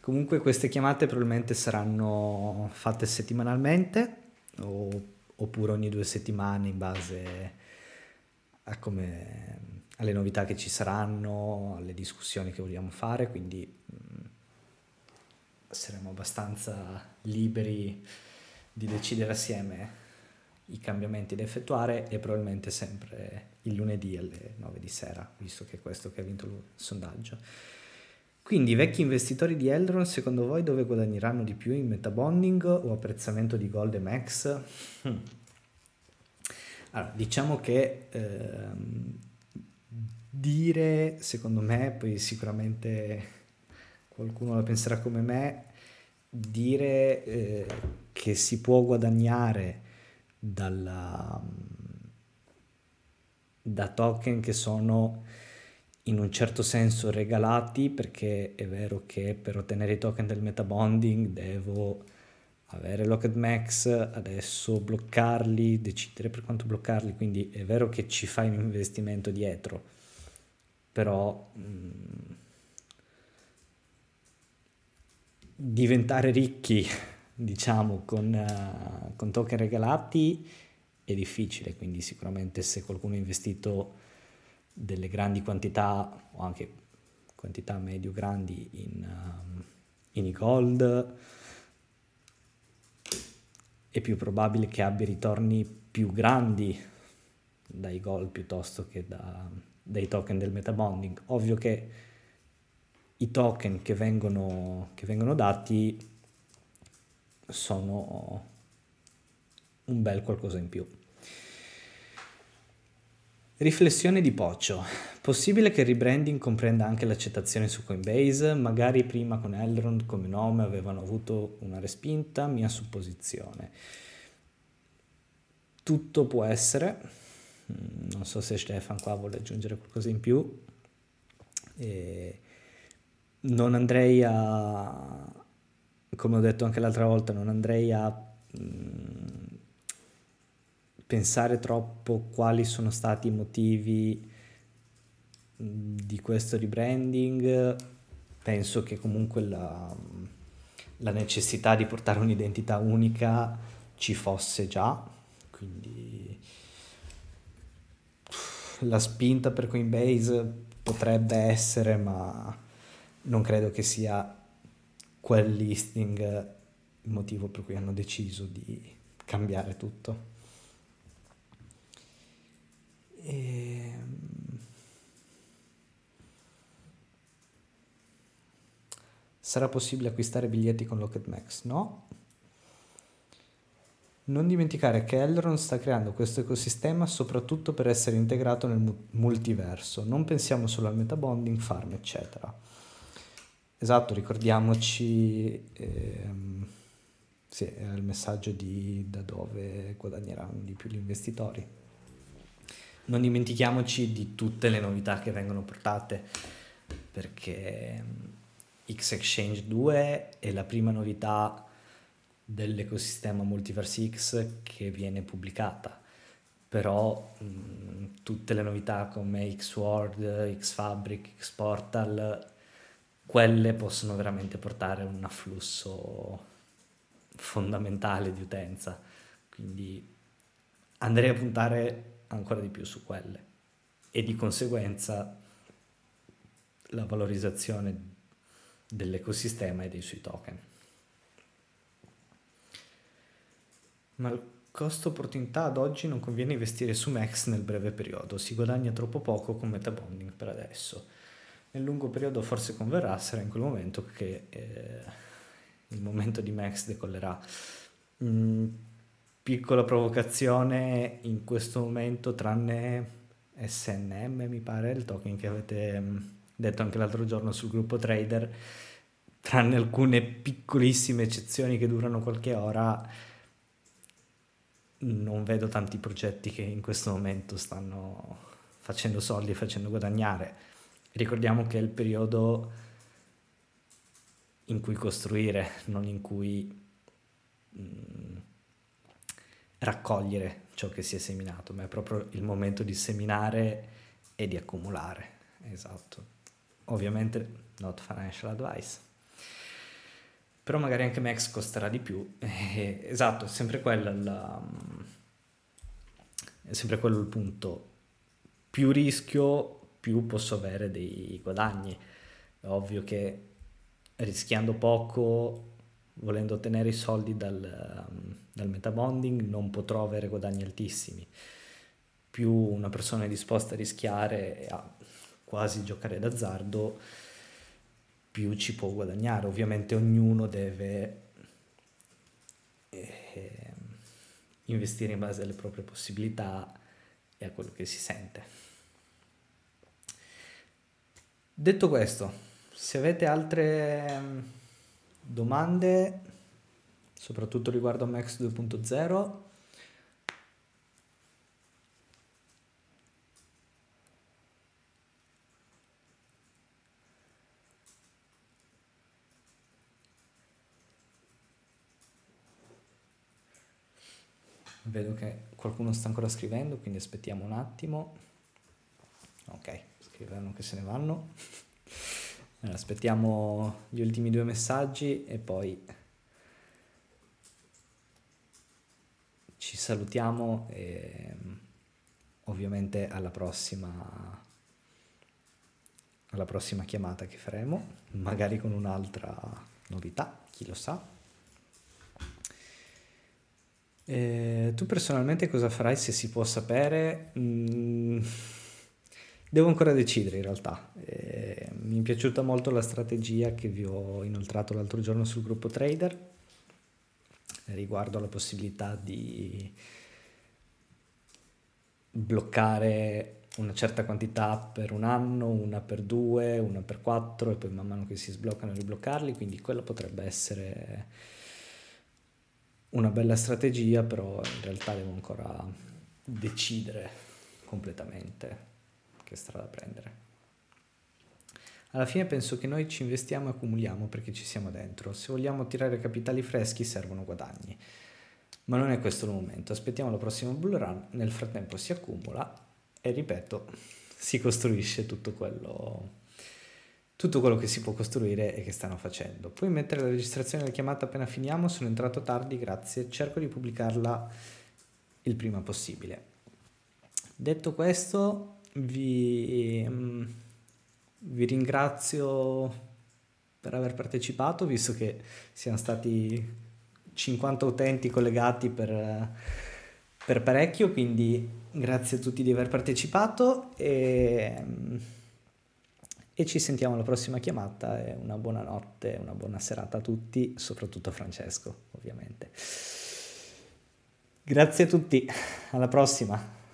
Comunque queste chiamate probabilmente saranno fatte settimanalmente o, oppure ogni due settimane in base come, alle novità che ci saranno, alle discussioni che vogliamo fare, quindi mh, mm, saremo abbastanza liberi di decidere assieme i cambiamenti da effettuare e probabilmente sempre il lunedì alle 9 di sera, visto che è questo che ha vinto il sondaggio. Quindi i vecchi investitori di Eldron, secondo voi dove guadagneranno di più in metabonding o apprezzamento di Gold e Max? Hmm. Allora, diciamo che ehm, dire, secondo me, poi sicuramente qualcuno la penserà come me, dire eh, che si può guadagnare dalla, da token che sono in un certo senso regalati perché è vero che per ottenere i token del metabonding devo avere Max, adesso bloccarli, decidere per quanto bloccarli, quindi è vero che ci fai un investimento dietro, però mh, mm, diventare ricchi, diciamo, con, uh, con token regalati è difficile, quindi sicuramente se qualcuno ha investito delle grandi quantità o anche quantità medio-grandi in, um, in gold, è più probabile che abbia ritorni più grandi dai gold piuttosto che da, dai token del metabonding. Ovvio che i token che vengono, che vengono dati sono un bel qualcosa in più. Riflessione di Poccio. Possibile che il rebranding comprenda anche l'accettazione su Coinbase? Magari prima con Elrond come nome avevano avuto una respinta, mia supposizione. Tutto può essere, mm, non so se Stefan qua vuole aggiungere qualcosa in più. E non andrei a, come ho detto anche l'altra volta, non andrei a... Mm, pensare troppo quali sono stati i motivi di questo rebranding. Penso che comunque la, la necessità di portare un'identità unica ci fosse già, quindi la spinta per Coinbase potrebbe essere, ma non credo che sia quel listing il motivo per cui hanno deciso di cambiare tutto. E... Ehm, sarà possibile acquistare biglietti con Locket Max? No. Non dimenticare che Elrond sta creando questo ecosistema soprattutto per essere integrato nel multiverso. Non pensiamo solo al metabonding, farm, eccetera. Esatto, ricordiamoci, ehm, sì, è il messaggio di da dove guadagneranno di più gli investitori. Non dimentichiamoci di tutte le novità che vengono portate perché mm, X Exchange 2 è la prima novità dell'ecosistema Multiverse X che viene pubblicata. Però mh, tutte le novità come Xword, Xfabric, Xportal quelle possono veramente portare un afflusso fondamentale di utenza quindi andrei a puntare ancora di più su quelle e di conseguenza la valorizzazione dell'ecosistema e dei suoi token. Ma il costo opportunità ad oggi non conviene investire su Max nel breve periodo, si guadagna troppo poco con metabonding per adesso. Nel lungo periodo forse converrà, sarà in quel momento che eh, il momento di Max decollerà. Mm, piccola provocazione in questo momento, tranne SNM, mi pare, il token che avete mm, detto anche l'altro giorno sul gruppo trader, tranne alcune piccolissime eccezioni che durano qualche ora, non vedo tanti progetti che in questo momento stanno facendo soldi e facendo guadagnare. Ricordiamo che è il periodo in cui costruire, non in cui mm, raccogliere ciò che si è seminato, ma è proprio il momento di seminare e di accumulare. Esatto. Ovviamente not financial advice. Però magari anche Max costerà di più. Eh, esatto, è sempre quello il, è sempre quello il punto. Più rischio, più posso avere dei guadagni. È ovvio che rischiando poco, volendo ottenere i soldi dal, dal metabonding, non potrò avere guadagni altissimi. Più una persona è disposta a rischiare a quasi giocare d'azzardo, più ci può guadagnare. Ovviamente ognuno deve eh, investire in base alle proprie possibilità e a quello che si sente. Detto questo, se avete altre mm, domande, soprattutto riguardo a Max 2.0, vedo che qualcuno sta ancora scrivendo, quindi aspettiamo un attimo. Ok, scrivono che se ne vanno. Allora, aspettiamo gli ultimi due messaggi e poi ci salutiamo e ovviamente alla prossima alla prossima chiamata che faremo, magari con un'altra novità, chi lo sa. E tu personalmente cosa farai se si può sapere? Mm Devo ancora decidere in realtà. Eh, mi è piaciuta molto la strategia che vi ho inoltrato l'altro giorno sul gruppo trader riguardo alla possibilità di bloccare una certa quantità per un anno, una per due, una per quattro e poi man mano che si sbloccano ribloccarli, quindi quella potrebbe essere una bella strategia, però in realtà devo ancora decidere completamente che strada prendere. Alla fine penso che noi ci investiamo e accumuliamo perché ci siamo dentro. Se vogliamo tirare capitali freschi servono guadagni. Ma non è questo il momento. Aspettiamo la prossima bull run, nel frattempo si accumula e ripeto, si costruisce tutto quello tutto quello che si può costruire e che stanno facendo. Puoi mettere la registrazione della chiamata appena finiamo, sono entrato tardi, grazie, cerco di pubblicarla il prima possibile. Detto questo, vi, mm, vi ringrazio per aver partecipato, visto che siamo stati 50 utenti collegati per, per parecchio, quindi grazie a tutti di aver partecipato e, e ci sentiamo alla prossima chiamata e una buona notte, una buona serata a tutti, soprattutto a Francesco ovviamente. Grazie a tutti, alla prossima.